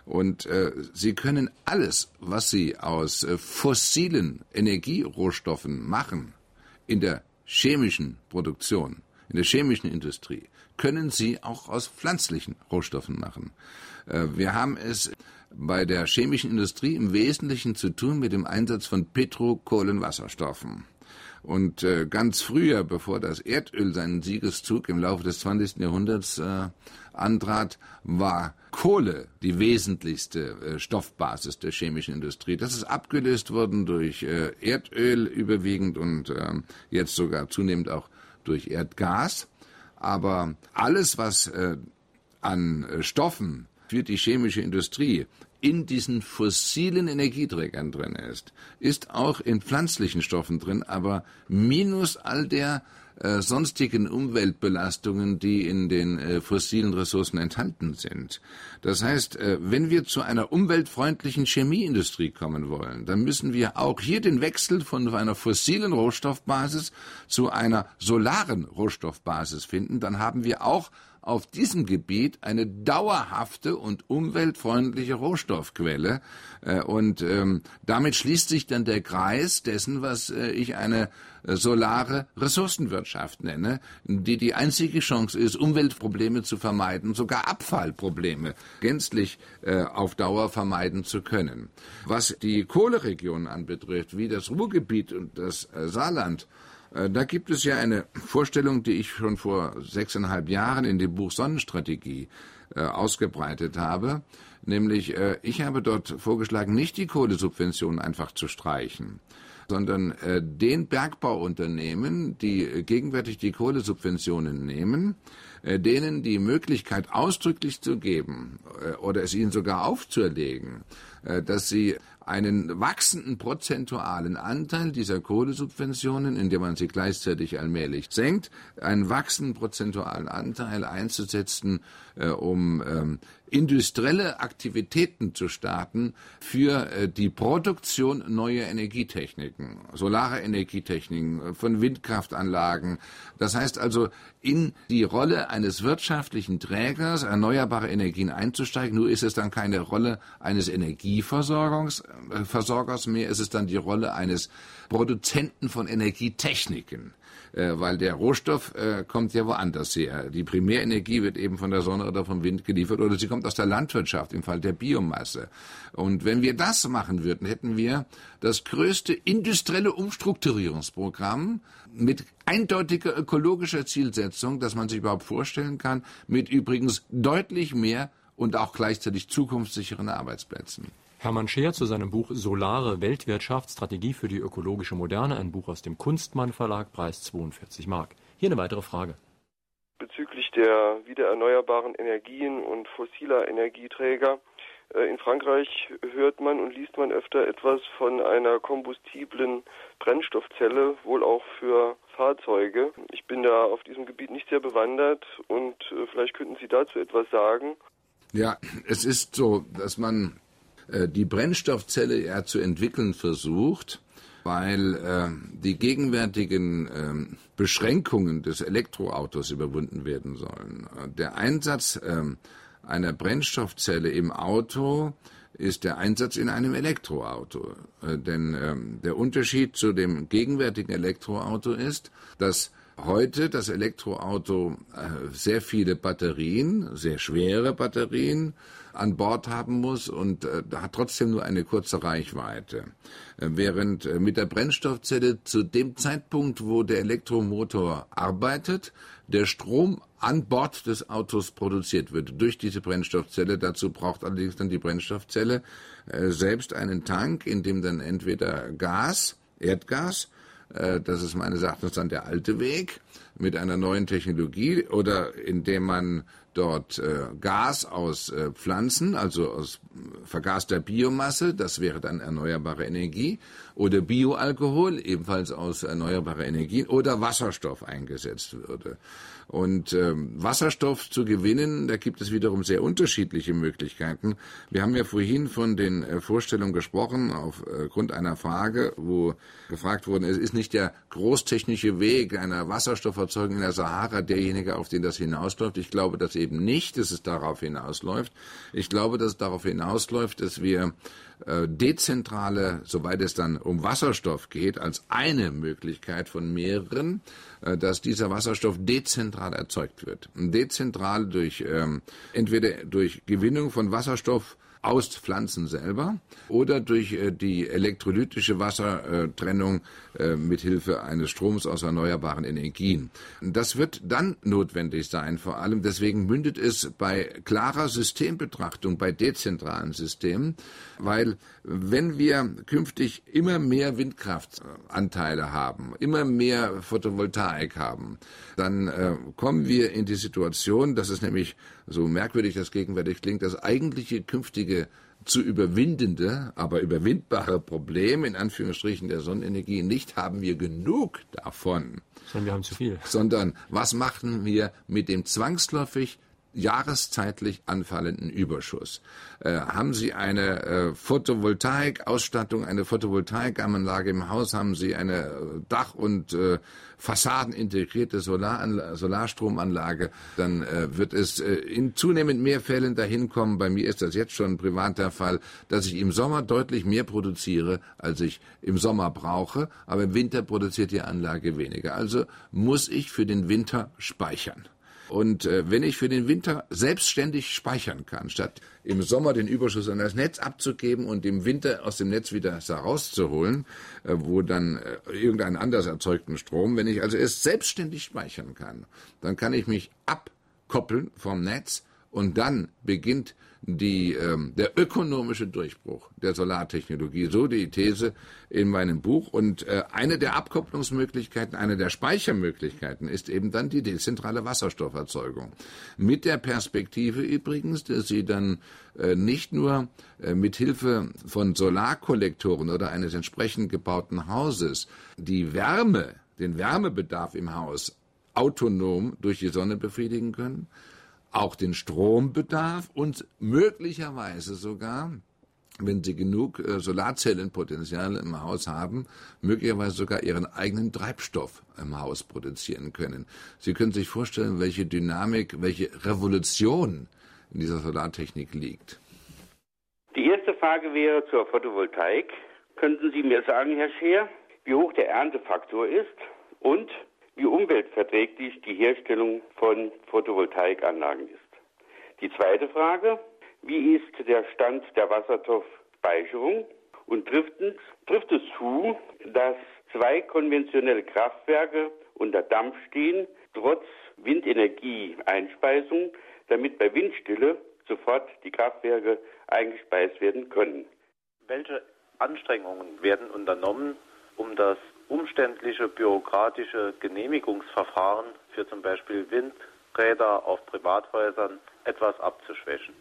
Speaker 2: Und äh, sie können alles, was sie aus äh, fossilen Energierohstoffen machen, in der chemischen Produktion, in der chemischen Industrie, können sie auch aus pflanzlichen Rohstoffen machen. Äh, wir haben es bei der chemischen Industrie im Wesentlichen zu tun mit dem Einsatz von Petrokohlenwasserstoffen. Und äh, ganz früher, bevor das Erdöl seinen Siegeszug im Laufe des 20. Jahrhunderts äh, antrat, war Kohle die wesentlichste äh, Stoffbasis der chemischen Industrie. Das ist abgelöst worden durch äh, Erdöl überwiegend und äh, jetzt sogar zunehmend auch durch Erdgas. Aber alles, was äh, an Stoffen für die chemische Industrie in diesen fossilen Energieträgern drin ist, ist auch in pflanzlichen Stoffen drin, aber minus all der äh, sonstigen Umweltbelastungen, die in den äh, fossilen Ressourcen enthalten sind. Das heißt, äh, wenn wir zu einer umweltfreundlichen Chemieindustrie kommen wollen, dann müssen wir auch hier den Wechsel von einer fossilen Rohstoffbasis zu einer solaren Rohstoffbasis finden. Dann haben wir auch auf diesem Gebiet eine dauerhafte und umweltfreundliche Rohstoffquelle. Äh, und ähm, damit schließt sich dann der Kreis dessen, was äh, ich eine äh, solare Ressourcenwirtschaft nenne, die die einzige Chance ist, Umweltprobleme zu vermeiden, sogar Abfallprobleme gänzlich äh, auf Dauer vermeiden zu können. Was die Kohleregionen anbetrifft, wie das Ruhrgebiet und das äh, Saarland, da gibt es ja eine Vorstellung, die ich schon vor sechseinhalb Jahren in dem Buch Sonnenstrategie äh, ausgebreitet habe. Nämlich, äh, ich habe dort vorgeschlagen, nicht die Kohlesubventionen einfach zu streichen, sondern äh, den Bergbauunternehmen, die gegenwärtig die Kohlesubventionen nehmen, äh, denen die Möglichkeit ausdrücklich zu geben äh, oder es ihnen sogar aufzuerlegen, äh, dass sie einen wachsenden prozentualen Anteil dieser Kohlesubventionen, indem man sie gleichzeitig allmählich senkt, einen wachsenden prozentualen Anteil einzusetzen, äh, um ähm, industrielle Aktivitäten zu starten für äh, die Produktion neuer Energietechniken, solare Energietechniken, von Windkraftanlagen. Das heißt also, in die Rolle eines wirtschaftlichen Trägers erneuerbare Energien einzusteigen. Nur ist es dann keine Rolle eines Energieversorgers äh, mehr, ist es dann die Rolle eines Produzenten von Energietechniken äh, weil der Rohstoff äh, kommt ja woanders her. Die Primärenergie wird eben von der Sonne oder vom Wind geliefert oder sie kommt aus der Landwirtschaft im Fall der Biomasse. Und wenn wir das machen würden, hätten wir das größte industrielle Umstrukturierungsprogramm mit eindeutiger ökologischer Zielsetzung, dass man sich überhaupt vorstellen kann, mit übrigens deutlich mehr und auch gleichzeitig zukunftssicheren Arbeitsplätzen.
Speaker 1: Hermann Scheer zu seinem Buch Solare Weltwirtschaft, Strategie für die ökologische Moderne, ein Buch aus dem Kunstmann Verlag, Preis 42 Mark. Hier eine weitere Frage.
Speaker 9: Bezüglich der wiedererneuerbaren Energien und fossiler Energieträger. Äh, in Frankreich hört man und liest man öfter etwas von einer kombustiblen Brennstoffzelle, wohl auch für Fahrzeuge. Ich bin da auf diesem Gebiet nicht sehr bewandert und äh, vielleicht könnten Sie dazu etwas sagen.
Speaker 2: Ja, es ist so, dass man die Brennstoffzelle ja zu entwickeln versucht, weil äh, die gegenwärtigen äh, Beschränkungen des Elektroautos überwunden werden sollen. Der Einsatz äh, einer Brennstoffzelle im Auto ist der Einsatz in einem Elektroauto. Äh, denn ähm, der Unterschied zu dem gegenwärtigen Elektroauto ist, dass heute das Elektroauto äh, sehr viele Batterien, sehr schwere Batterien an Bord haben muss und äh, hat trotzdem nur eine kurze Reichweite. Äh, während äh, mit der Brennstoffzelle zu dem Zeitpunkt, wo der Elektromotor arbeitet, der Strom an Bord des Autos produziert wird durch diese Brennstoffzelle. Dazu braucht allerdings dann die Brennstoffzelle äh, selbst einen Tank, in dem dann entweder Gas, Erdgas, das ist meines Erachtens dann der alte Weg mit einer neuen Technologie oder indem man dort äh, Gas aus äh, Pflanzen, also aus vergaster Biomasse, das wäre dann erneuerbare Energie, oder Bioalkohol, ebenfalls aus erneuerbarer Energie, oder Wasserstoff eingesetzt würde. Und ähm, Wasserstoff zu gewinnen, da gibt es wiederum sehr unterschiedliche Möglichkeiten. Wir haben ja vorhin von den äh, Vorstellungen gesprochen, aufgrund äh, einer Frage, wo gefragt wurde, es ist nicht der großtechnische Weg einer Wasserstofferzeugung in der Sahara derjenige, auf den das hinausläuft. Ich glaube das eben nicht, dass es darauf hinausläuft. Ich glaube, dass es darauf hinausläuft, dass wir äh, dezentrale, soweit es dann um Wasserstoff geht, als eine Möglichkeit von mehreren, dass dieser Wasserstoff dezentral erzeugt wird. Dezentral durch ähm, entweder durch Gewinnung von Wasserstoff aus Pflanzen selber oder durch äh, die elektrolytische Wassertrennung äh, mit Hilfe eines Stroms aus erneuerbaren Energien. Das wird dann notwendig sein, vor allem deswegen mündet es bei klarer Systembetrachtung, bei dezentralen Systemen, weil wenn wir künftig immer mehr Windkraftanteile haben, immer mehr Photovoltaik haben, dann äh, kommen wir in die Situation, dass es nämlich so merkwürdig das gegenwärtig klingt, das eigentliche künftige zu überwindende, aber überwindbare Problem in Anführungsstrichen der Sonnenenergie nicht haben wir genug davon.
Speaker 1: Sondern wir haben zu viel.
Speaker 2: Sondern was machen wir mit dem zwangsläufig jahreszeitlich anfallenden Überschuss. Äh, haben Sie eine äh, Photovoltaik-Ausstattung, eine Photovoltaikanlage im Haus, haben Sie eine äh, Dach- und äh, Fassadenintegrierte Solar Solarstromanlage, dann äh, wird es äh, in zunehmend mehr Fällen dahin kommen, bei mir ist das jetzt schon privat der Fall, dass ich im Sommer deutlich mehr produziere, als ich im Sommer brauche, aber im Winter produziert die Anlage weniger. Also muss ich für den Winter speichern. Und äh, wenn ich für den Winter selbstständig speichern kann, statt im Sommer den Überschuss an das Netz abzugeben und im Winter aus dem Netz wieder herauszuholen, äh, wo dann äh, irgendeinen anders erzeugten Strom, wenn ich also es selbstständig speichern kann, dann kann ich mich abkoppeln vom Netz Und dann beginnt die, ähm, der ökonomische Durchbruch der Solartechnologie. So die These in meinem Buch. Und äh, eine der Abkopplungsmöglichkeiten, eine der Speichermöglichkeiten ist eben dann die dezentrale Wasserstofferzeugung. Mit der Perspektive übrigens, dass sie dann äh, nicht nur äh, mit Hilfe von Solarkollektoren oder eines entsprechend gebauten Hauses die Wärme, den Wärmebedarf im Haus autonom durch die Sonne befriedigen können, auch den Strombedarf und möglicherweise sogar, wenn Sie genug äh, Solarzellenpotenzial im Haus haben, möglicherweise sogar Ihren eigenen Treibstoff im Haus produzieren können. Sie können sich vorstellen, welche Dynamik, welche Revolution in dieser Solartechnik liegt.
Speaker 10: Die erste Frage wäre zur Photovoltaik. Könnten Sie mir sagen, Herr Scheer, wie hoch der Erntefaktor ist und wie umweltverträglich die Herstellung von Photovoltaikanlagen ist. Die zweite Frage, wie ist der Stand der Wasserstoffspeicherung? Und drittens, trifft es zu, dass zwei konventionelle Kraftwerke unter Dampf stehen, trotz Windenergieeinspeisung, damit bei Windstille sofort die Kraftwerke eingespeist werden können.
Speaker 11: Welche Anstrengungen werden unternommen, um das umständliche bürokratische Genehmigungsverfahren für zum Beispiel Windräder auf Privathäusern etwas abzuschwächen.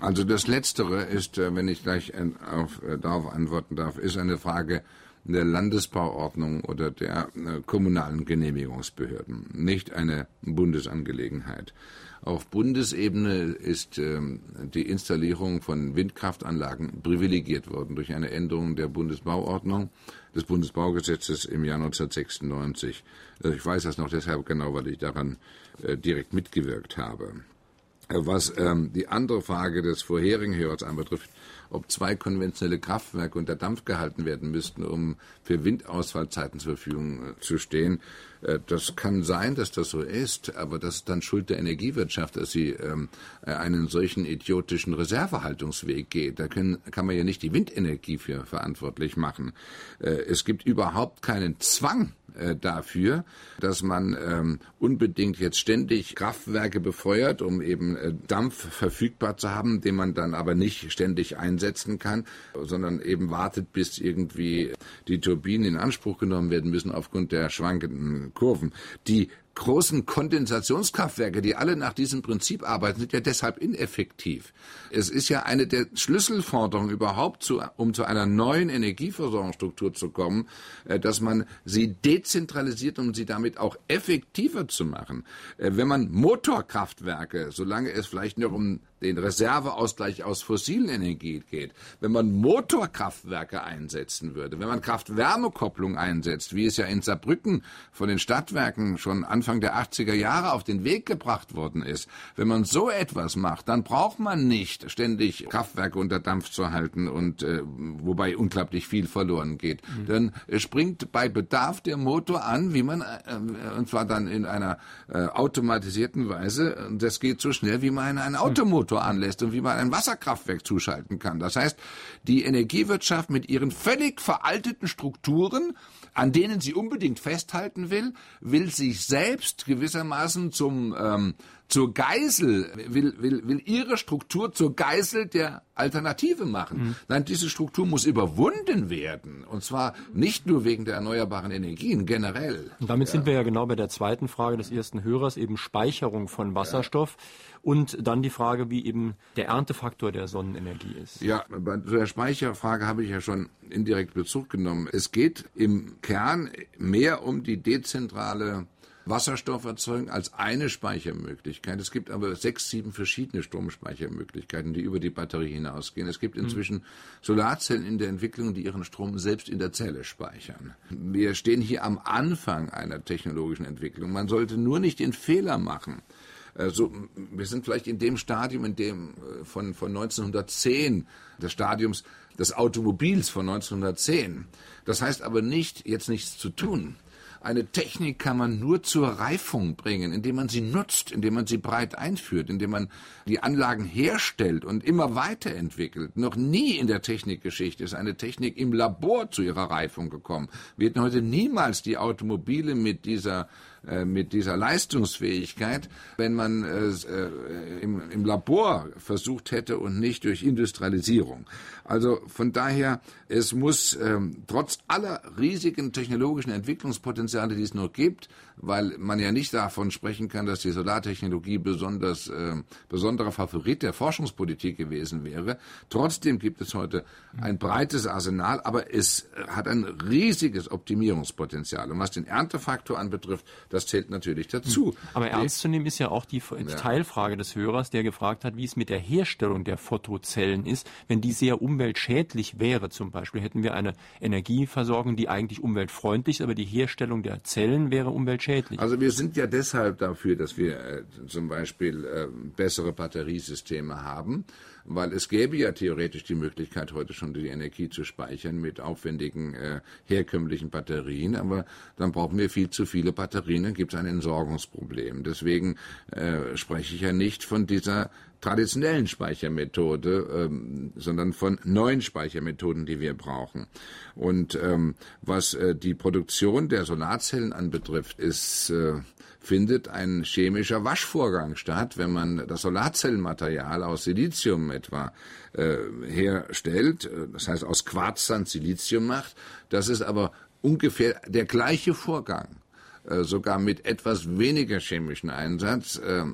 Speaker 2: Also das Letztere ist, äh, wenn ich gleich äh, darauf antworten darf, ist eine Frage der Landesbauordnung oder der äh, kommunalen Genehmigungsbehörden, nicht eine Bundesangelegenheit. Auf Bundesebene ist ähm, die Installierung von Windkraftanlagen privilegiert worden durch eine Änderung der Bundesbauordnung des Bundesbaugesetzes im Jahr 1996. Also ich weiß das noch deshalb genau, weil ich daran äh, direkt mitgewirkt habe. Äh, was ähm, die andere Frage des vorherigen Hörers anbetrifft, ob zwei konventionelle Kraftwerke unter Dampf gehalten werden müssten, um für Windausfallzeiten zur Verfügung äh, zu stehen. Äh, das kann sein, dass das so ist, aber das ist dann Schuld der Energiewirtschaft, dass sie ähm, äh, einen solchen idiotischen Reservehaltungsweg geht. Da können, kann man ja nicht die Windenergie für verantwortlich machen. Es gibt überhaupt keinen Zwang dafür, dass man ähm, unbedingt jetzt ständig Kraftwerke befeuert, um eben Dampf verfügbar zu haben, den man dann aber nicht ständig einsetzen kann, sondern eben wartet, bis irgendwie die Turbinen in Anspruch genommen werden müssen aufgrund der schwankenden Kurven. Die großen Kondensationskraftwerke, die alle nach diesem Prinzip arbeiten, sind ja deshalb ineffektiv. Es ist ja eine der Schlüsselforderungen überhaupt, zu, um zu einer neuen Energieversorgungsstruktur zu kommen, äh, dass man sie dezentralisiert, um sie damit auch effektiver zu machen. Äh, wenn man Motorkraftwerke, solange es vielleicht noch um den Reserveausgleich aus fossilen Energien geht, wenn man Motorkraftwerke einsetzen würde, wenn man Kraft-Wärme-Kopplung einsetzt, wie es ja in Saarbrücken von den Stadtwerken schon Anfang der 80er Jahre auf den Weg gebracht worden ist, wenn man so etwas macht, dann braucht man nicht ständig Kraftwerke unter Dampf zu halten und äh, wobei unglaublich viel verloren geht. Mhm. Dann äh, springt bei Bedarf der Motor an, wie man äh, und zwar dann in einer äh, automatisierten Weise. Das geht so schnell, wie man einen Automotor Motor anlässt und wie man ein Wasserkraftwerk zuschalten kann. Das heißt, die Energiewirtschaft mit ihren völlig veralteten Strukturen, an denen sie unbedingt festhalten will, will sich selbst gewissermaßen zum ähm, zur Geisel, will, will, will ihre Struktur zur Geisel der Alternative machen. Mhm. Nein, diese Struktur muss überwunden werden. Und zwar nicht nur wegen der erneuerbaren Energien, generell.
Speaker 1: Und damit ja. sind wir ja genau bei der zweiten Frage des ersten Hörers, eben Speicherung von Wasserstoff. Ja. Und dann die Frage, wie eben der Erntefaktor der Sonnenenergie ist.
Speaker 2: Ja, bei der Speicherfrage habe ich ja schon indirekt Bezug genommen. Es geht im Kern mehr um die dezentrale Wasserstoff erzeugen als eine Speichermöglichkeit. Es gibt aber sechs, sieben verschiedene Stromspeichermöglichkeiten, die über die Batterie hinausgehen. Es gibt inzwischen Solarzellen in der Entwicklung, die ihren Strom selbst in der Zelle speichern. Wir stehen hier am Anfang einer technologischen Entwicklung. Man sollte nur nicht den Fehler machen, also, wir sind vielleicht in dem Stadium, in dem äh, von, von 1910, des Stadiums des Automobils von 1910. Das heißt aber nicht, jetzt nichts zu tun. Eine Technik kann man nur zur Reifung bringen, indem man sie nutzt, indem man sie breit einführt, indem man die Anlagen herstellt und immer weiterentwickelt. Noch nie in der Technikgeschichte ist eine Technik im Labor zu ihrer Reifung gekommen. Wir hätten heute niemals die Automobile mit dieser äh, mit dieser Leistungsfähigkeit, wenn man es äh, im, im Labor versucht hätte und nicht durch Industrialisierung. Also von daher, es muss ähm, trotz aller riesigen technologischen Entwicklungspotenziale, die es noch gibt, weil man ja nicht davon sprechen kann, dass die Solartechnologie besonders äh, besonderer Favorit der Forschungspolitik gewesen wäre. Trotzdem gibt es heute ein breites Arsenal, aber es hat ein riesiges Optimierungspotenzial. Und was den Erntefaktor anbetrifft, das zählt natürlich dazu. Hm.
Speaker 1: Aber ernst zu nehmen ist ja auch die. Teilfrage des Hörers, der gefragt hat, wie es mit der Herstellung der Photozellen ist, wenn die sehr umweltschädlich wäre. Zum Beispiel hätten wir eine Energieversorgung, die eigentlich umweltfreundlich ist, aber die Herstellung der Zellen wäre umweltschädlich.
Speaker 2: Also wir sind ja deshalb dafür, dass wir äh, zum Beispiel äh, bessere Batteriesysteme haben weil es gäbe ja theoretisch die Möglichkeit, heute schon die Energie zu speichern mit aufwendigen äh, herkömmlichen Batterien, aber dann brauchen wir viel zu viele Batterien, dann gibt es ein Entsorgungsproblem. Deswegen äh, spreche ich ja nicht von dieser traditionellen Speichermethode, ähm, sondern von neuen Speichermethoden, die wir brauchen. Und ähm, was äh, die Produktion der Solarzellen anbetrifft, ist äh, findet ein chemischer Waschvorgang statt, wenn man das Solarzellenmaterial aus Silizium etwa äh, herstellt, äh, das heißt aus Quarzsand Silizium macht. Das ist aber ungefähr der gleiche Vorgang äh, sogar mit etwas weniger chemischen Einsatz, äh,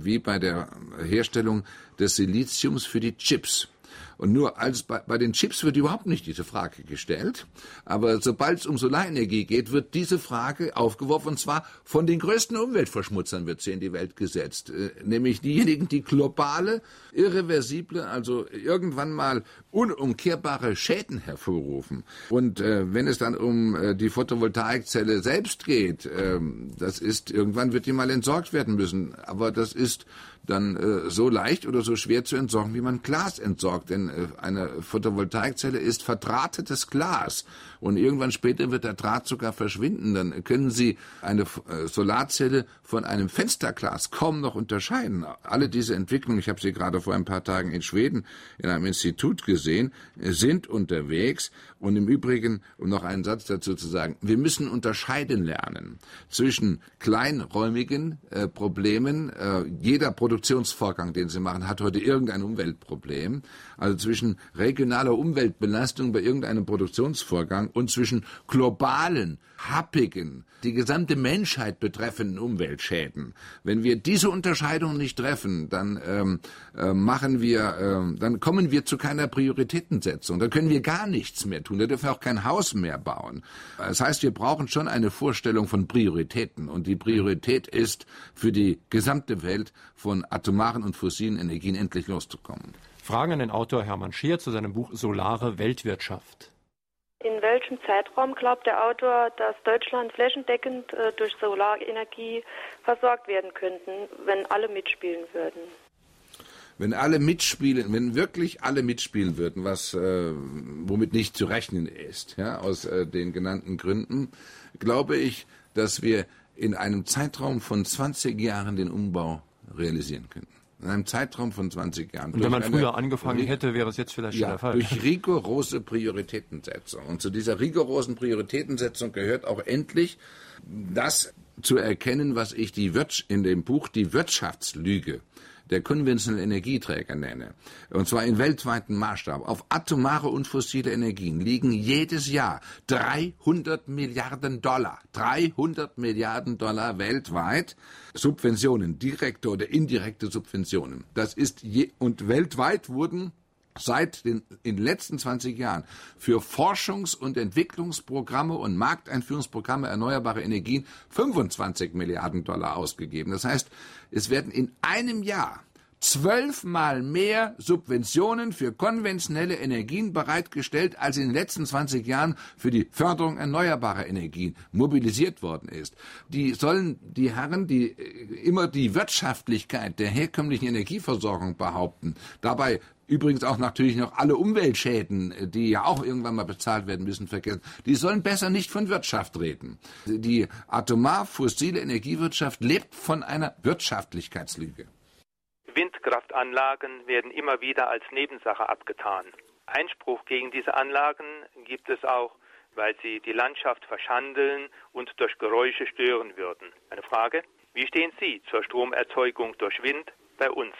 Speaker 2: wie bei der Herstellung des Siliziums für die Chips. Und nur als bei, bei den Chips wird überhaupt nicht diese Frage gestellt. Aber sobald es um Solarenergie geht, wird diese Frage aufgeworfen. Und zwar von den größten Umweltverschmutzern wird sie in die Welt gesetzt. Äh, nämlich diejenigen, die globale, irreversible, also irgendwann mal unumkehrbare Schäden hervorrufen. Und äh, wenn es dann um äh, die Photovoltaikzelle selbst geht, äh, das ist, irgendwann wird die mal entsorgt werden müssen. Aber das ist dann äh, so leicht oder so schwer zu entsorgen, wie man Glas entsorgt. Denn äh, eine Photovoltaikzelle ist verdrahtetes Glas. Und irgendwann später wird der Draht sogar verschwinden. Dann können Sie eine äh, Solarzelle von einem Fensterglas kaum noch unterscheiden. Alle diese Entwicklungen, ich habe sie gerade vor ein paar Tagen in Schweden in einem Institut gesehen, sind unterwegs. Und im Übrigen, um noch einen Satz dazu zu sagen, wir müssen unterscheiden lernen zwischen kleinräumigen äh, Problemen. Äh, jeder Produktionsvorgang, den Sie machen, hat heute irgendein Umweltproblem. Also zwischen regionaler Umweltbelastung bei irgendeinem Produktionsvorgang und zwischen globalen, happigen, die gesamte Menschheit betreffenden Umweltschäden. Wenn wir diese Unterscheidung nicht treffen, dann ähm, äh, machen wir, äh, dann kommen wir zu keiner Prioritätensetzung. Da können wir gar nichts mehr tun. Da dürfen wir auch kein Haus mehr bauen. Das heißt, wir brauchen schon eine Vorstellung von Prioritäten. Und die Priorität ist, für die gesamte Welt von atomaren und fossilen Energien endlich loszukommen.
Speaker 1: Fragen an den Autor Hermann Scheer zu seinem Buch Solare Weltwirtschaft.
Speaker 12: In welchem Zeitraum glaubt der Autor, dass Deutschland flächendeckend äh, durch Solarenergie versorgt werden könnten, wenn alle mitspielen würden?
Speaker 2: Wenn alle mitspielen, wenn wirklich alle mitspielen würden, was äh, womit nicht zu rechnen ist, ja, aus äh, den genannten Gründen, glaube ich, dass wir in einem Zeitraum von 20 Jahren den Umbau realisieren könnten in einem Zeitraum von 20 Jahren.
Speaker 1: Und wenn man früher angefangen hätte, wäre es jetzt vielleicht
Speaker 2: ja,
Speaker 1: schon der Fall.
Speaker 2: Durch rigorose Prioritätensetzung. Und zu dieser rigorosen Prioritätensetzung gehört auch endlich das zu erkennen, was ich die in dem Buch die Wirtschaftslüge der konventionellen Energieträger nenne, und zwar in weltweiten Maßstab, auf atomare und fossile Energien liegen jedes Jahr 300 Milliarden Dollar, 300 Milliarden Dollar weltweit. Subventionen, direkte oder indirekte Subventionen. Das ist je, und weltweit wurden seit den, in den letzten 20 Jahren für Forschungs- und Entwicklungsprogramme und Markteinführungsprogramme erneuerbare Energien 25 Milliarden Dollar ausgegeben. Das heißt, es werden in einem Jahr zwölfmal mehr Subventionen für konventionelle Energien bereitgestellt, als in den letzten 20 Jahren für die Förderung erneuerbarer Energien mobilisiert worden ist. Die sollen die Herren, die äh, immer die Wirtschaftlichkeit der herkömmlichen Energieversorgung behaupten, dabei Übrigens auch natürlich noch alle Umweltschäden, die ja auch irgendwann mal bezahlt werden müssen, vergessen. Die sollen besser nicht von Wirtschaft reden. Die atomar fossile Energiewirtschaft lebt von einer Wirtschaftlichkeitslüge.
Speaker 13: Windkraftanlagen werden immer wieder als Nebensache abgetan. Einspruch gegen diese Anlagen gibt es auch weil sie die Landschaft verschandeln und durch Geräusche stören würden. Eine Frage, wie stehen Sie zur Stromerzeugung durch Wind bei uns?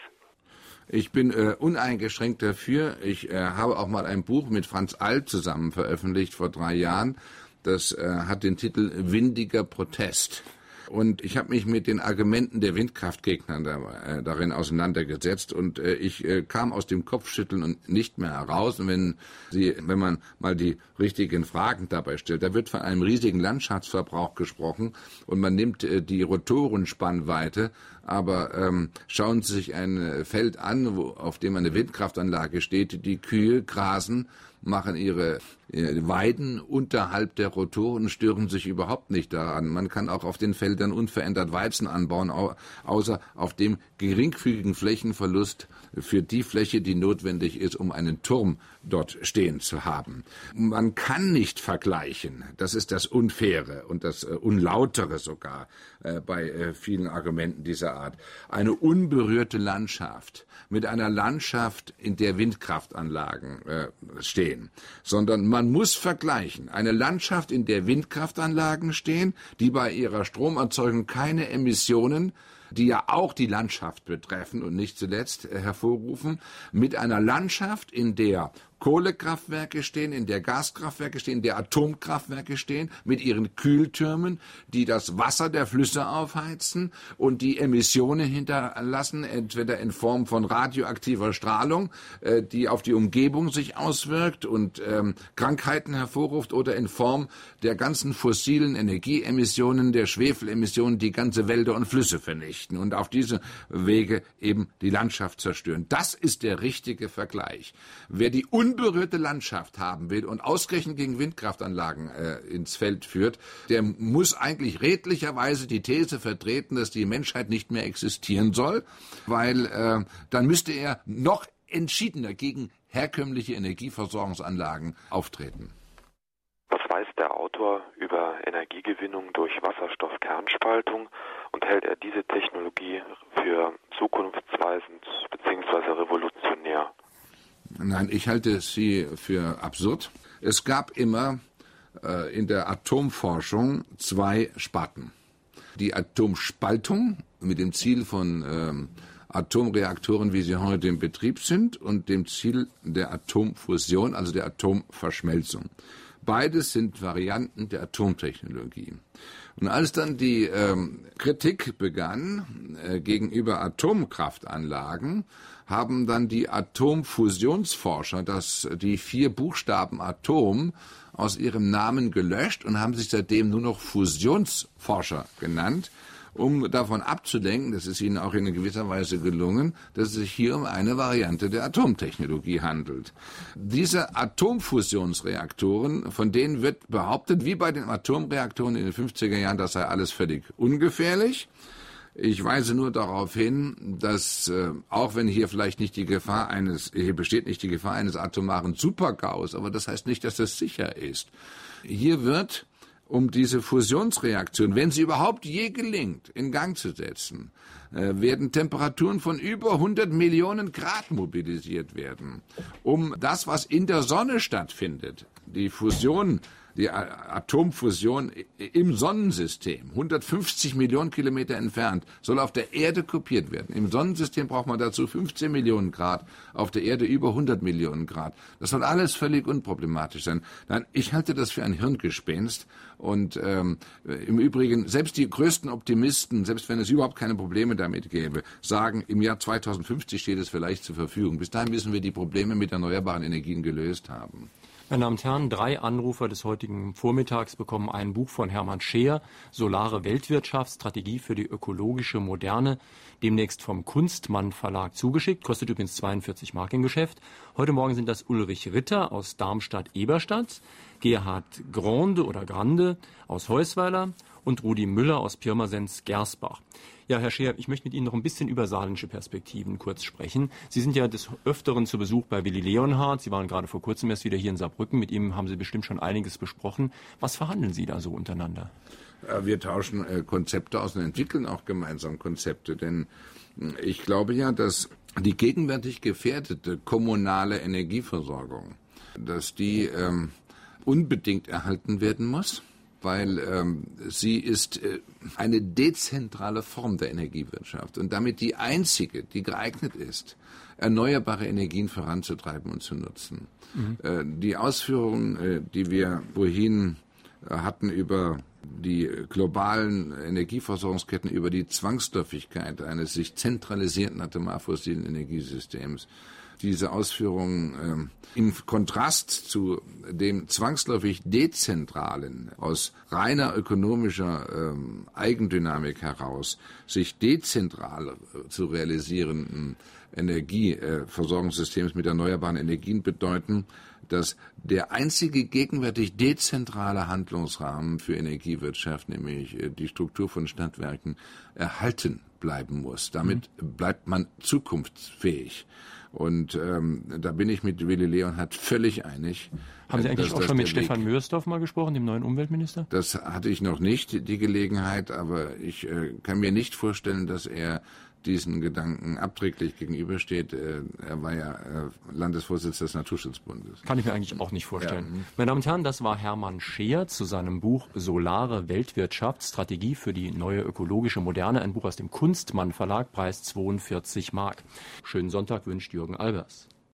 Speaker 2: Ich bin äh, uneingeschränkt dafür. Ich äh, habe auch mal ein Buch mit Franz Alt zusammen veröffentlicht vor drei Jahren. Das äh, hat den Titel Windiger Protest. Und ich habe mich mit den Argumenten der Windkraftgegner da, äh, darin auseinandergesetzt und äh, ich äh, kam aus dem Kopfschütteln und nicht mehr heraus. Und wenn Sie, wenn man mal die richtigen Fragen dabei stellt, da wird von einem riesigen Landschaftsverbrauch gesprochen und man nimmt äh, die Rotorenspannweite, aber ähm, schauen Sie sich ein Feld an, wo, auf dem eine Windkraftanlage steht, die Kühe grasen machen ihre Weiden unterhalb der Rotoren, stören sich überhaupt nicht daran. Man kann auch auf den Feldern unverändert Weizen anbauen, außer auf dem geringfügigen Flächenverlust für die Fläche, die notwendig ist, um einen Turm dort stehen zu haben. Man kann nicht vergleichen, das ist das Unfaire und das äh, Unlautere sogar äh, bei äh, vielen Argumenten dieser Art. Eine unberührte Landschaft mit einer Landschaft, in der Windkraftanlagen stehen, sondern man muss vergleichen. Eine Landschaft, in der Windkraftanlagen stehen, die bei ihrer Stromerzeugung keine Emissionen die ja auch die Landschaft betreffen und nicht zuletzt hervorrufen, mit einer Landschaft, in der Kohlekraftwerke stehen, in der Gaskraftwerke stehen, in der Atomkraftwerke stehen, mit ihren Kühltürmen, die das Wasser der Flüsse aufheizen und die Emissionen hinterlassen, entweder in Form von radioaktiver Strahlung, äh, die auf die Umgebung sich auswirkt und ähm, Krankheiten hervorruft, oder in Form der ganzen fossilen Energieemissionen, der Schwefelemissionen, die ganze Wälder und Flüsse vernichten und auf diese Wege eben die Landschaft zerstören. Das ist der richtige Vergleich. Wer die unberührte Landschaft haben will und ausgerechnet gegen Windkraftanlagen äh, ins Feld führt, der muss eigentlich redlicherweise die These vertreten, dass die Menschheit nicht mehr existieren soll, weil äh, dann müsste er noch entschiedener gegen herkömmliche Energieversorgungsanlagen auftreten.
Speaker 14: Was weiß der Autor über Energiegewinnung durch Wasserstoffkernspaltung und hält er diese Technologie für zukunftsweisend bzw. revolutionär?
Speaker 2: Nein, ich halte sie für absurd. Es gab immer äh, in der Atomforschung zwei Sparten. Die Atomspaltung mit dem Ziel von ähm, Atomreaktoren, wie sie heute im Betrieb sind, und dem Ziel der Atomfusion, also der Atomverschmelzung. Beides sind Varianten der Atomtechnologie. Und als dann die ähm, Kritik begann äh, gegenüber Atomkraftanlagen, haben dann die Atomfusionsforscher das, die vier Buchstaben Atom aus ihrem Namen gelöscht und haben sich seitdem nur noch Fusionsforscher genannt, um davon abzulenken, das ist ihnen auch in gewisser Weise gelungen, dass es sich hier um eine Variante der Atomtechnologie handelt. Diese Atomfusionsreaktoren, von denen wird behauptet, wie bei den Atomreaktoren in den 50er Jahren, das sei alles völlig ungefährlich. Ich weise nur darauf hin, dass äh, auch wenn hier vielleicht nicht die Gefahr eines, hier besteht nicht die Gefahr eines atomaren Supergaus, aber das heißt nicht, dass das sicher ist. Hier wird um diese Fusionsreaktion, wenn sie überhaupt je gelingt, in Gang zu setzen, äh, werden Temperaturen von über 100 Millionen Grad mobilisiert werden, um das, was in der Sonne stattfindet, die Fusion die Atomfusion im Sonnensystem, 150 Millionen Kilometer entfernt, soll auf der Erde kopiert werden. Im Sonnensystem braucht man dazu 15 Millionen Grad, auf der Erde über 100 Millionen Grad. Das soll alles völlig unproblematisch sein. Nein, ich halte das für ein Hirngespinst. Und ähm, im Übrigen, selbst die größten Optimisten, selbst wenn es überhaupt keine Probleme damit gäbe, sagen, im Jahr 2050 steht es vielleicht zur Verfügung. Bis dahin müssen wir die Probleme mit erneuerbaren Energien gelöst haben.
Speaker 1: Meine Damen und Herren, drei Anrufer des heutigen Vormittags bekommen ein Buch von Hermann Scheer, Solare Weltwirtschaft, Strategie für die ökologische Moderne, demnächst vom Kunstmann Verlag zugeschickt, kostet übrigens 42 Mark im Geschäft. Heute Morgen sind das Ulrich Ritter aus Darmstadt-Eberstadt, Gerhard Grande oder Grande aus Heusweiler und Rudi Müller aus Pirmasens-Gersbach. Ja, Herr Scheer, ich möchte mit Ihnen noch ein bisschen über saarländische Perspektiven kurz sprechen. Sie sind ja des Öfteren zu Besuch bei Willi Leonhardt. Sie waren gerade vor kurzem erst wieder hier in Saarbrücken. Mit ihm haben Sie bestimmt schon einiges besprochen. Was verhandeln Sie da so untereinander?
Speaker 2: Wir tauschen äh, Konzepte aus und entwickeln auch gemeinsam Konzepte. Denn hm, ich glaube ja, dass die gegenwärtig gefährdete kommunale Energieversorgung, dass die ähm, unbedingt erhalten werden muss weil ähm, sie ist äh, eine dezentrale Form der Energiewirtschaft und damit die einzige, die geeignet ist, erneuerbare Energien voranzutreiben und zu nutzen. Mhm. Äh, die Ausführungen, äh, die wir wohin äh, hatten über die globalen Energieversorgungsketten, über die Zwangsläufigkeit eines sich zentralisierten atomar-fossilen Energiesystems, diese Ausführungen äh, im Kontrast zu dem zwangsläufig dezentralen, aus reiner ökonomischer ähm, Eigendynamik heraus, sich dezentral äh, zu realisierenden Energieversorgungssystems mit erneuerbaren Energien bedeuten, dass der einzige gegenwärtig dezentrale Handlungsrahmen für Energiewirtschaft, nämlich äh, die Struktur von Stadtwerken, erhalten bleiben muss. Damit mhm. bleibt man zukunftsfähig. Und ähm, da bin ich mit Willi Leonhardt völlig einig.
Speaker 1: Haben Sie eigentlich auch schon mit Stefan Mörsdorf mal gesprochen, dem neuen Umweltminister?
Speaker 2: Das hatte ich noch nicht, die Gelegenheit, aber ich äh, kann mir nicht vorstellen, dass er diesen Gedanken abträglich gegenübersteht. Äh, er war ja äh, Landesvorsitzender des Naturschutzbundes.
Speaker 1: Kann ich mir eigentlich auch nicht vorstellen. Ja. Meine Damen und Herren, das war Hermann Scheer zu seinem Buch Solare Weltwirtschaft, Strategie für die neue ökologische Moderne, ein Buch aus dem Kunstmann Verlag, Preis 42 Mark. Schönen Sonntag wünscht Jürgen Albers.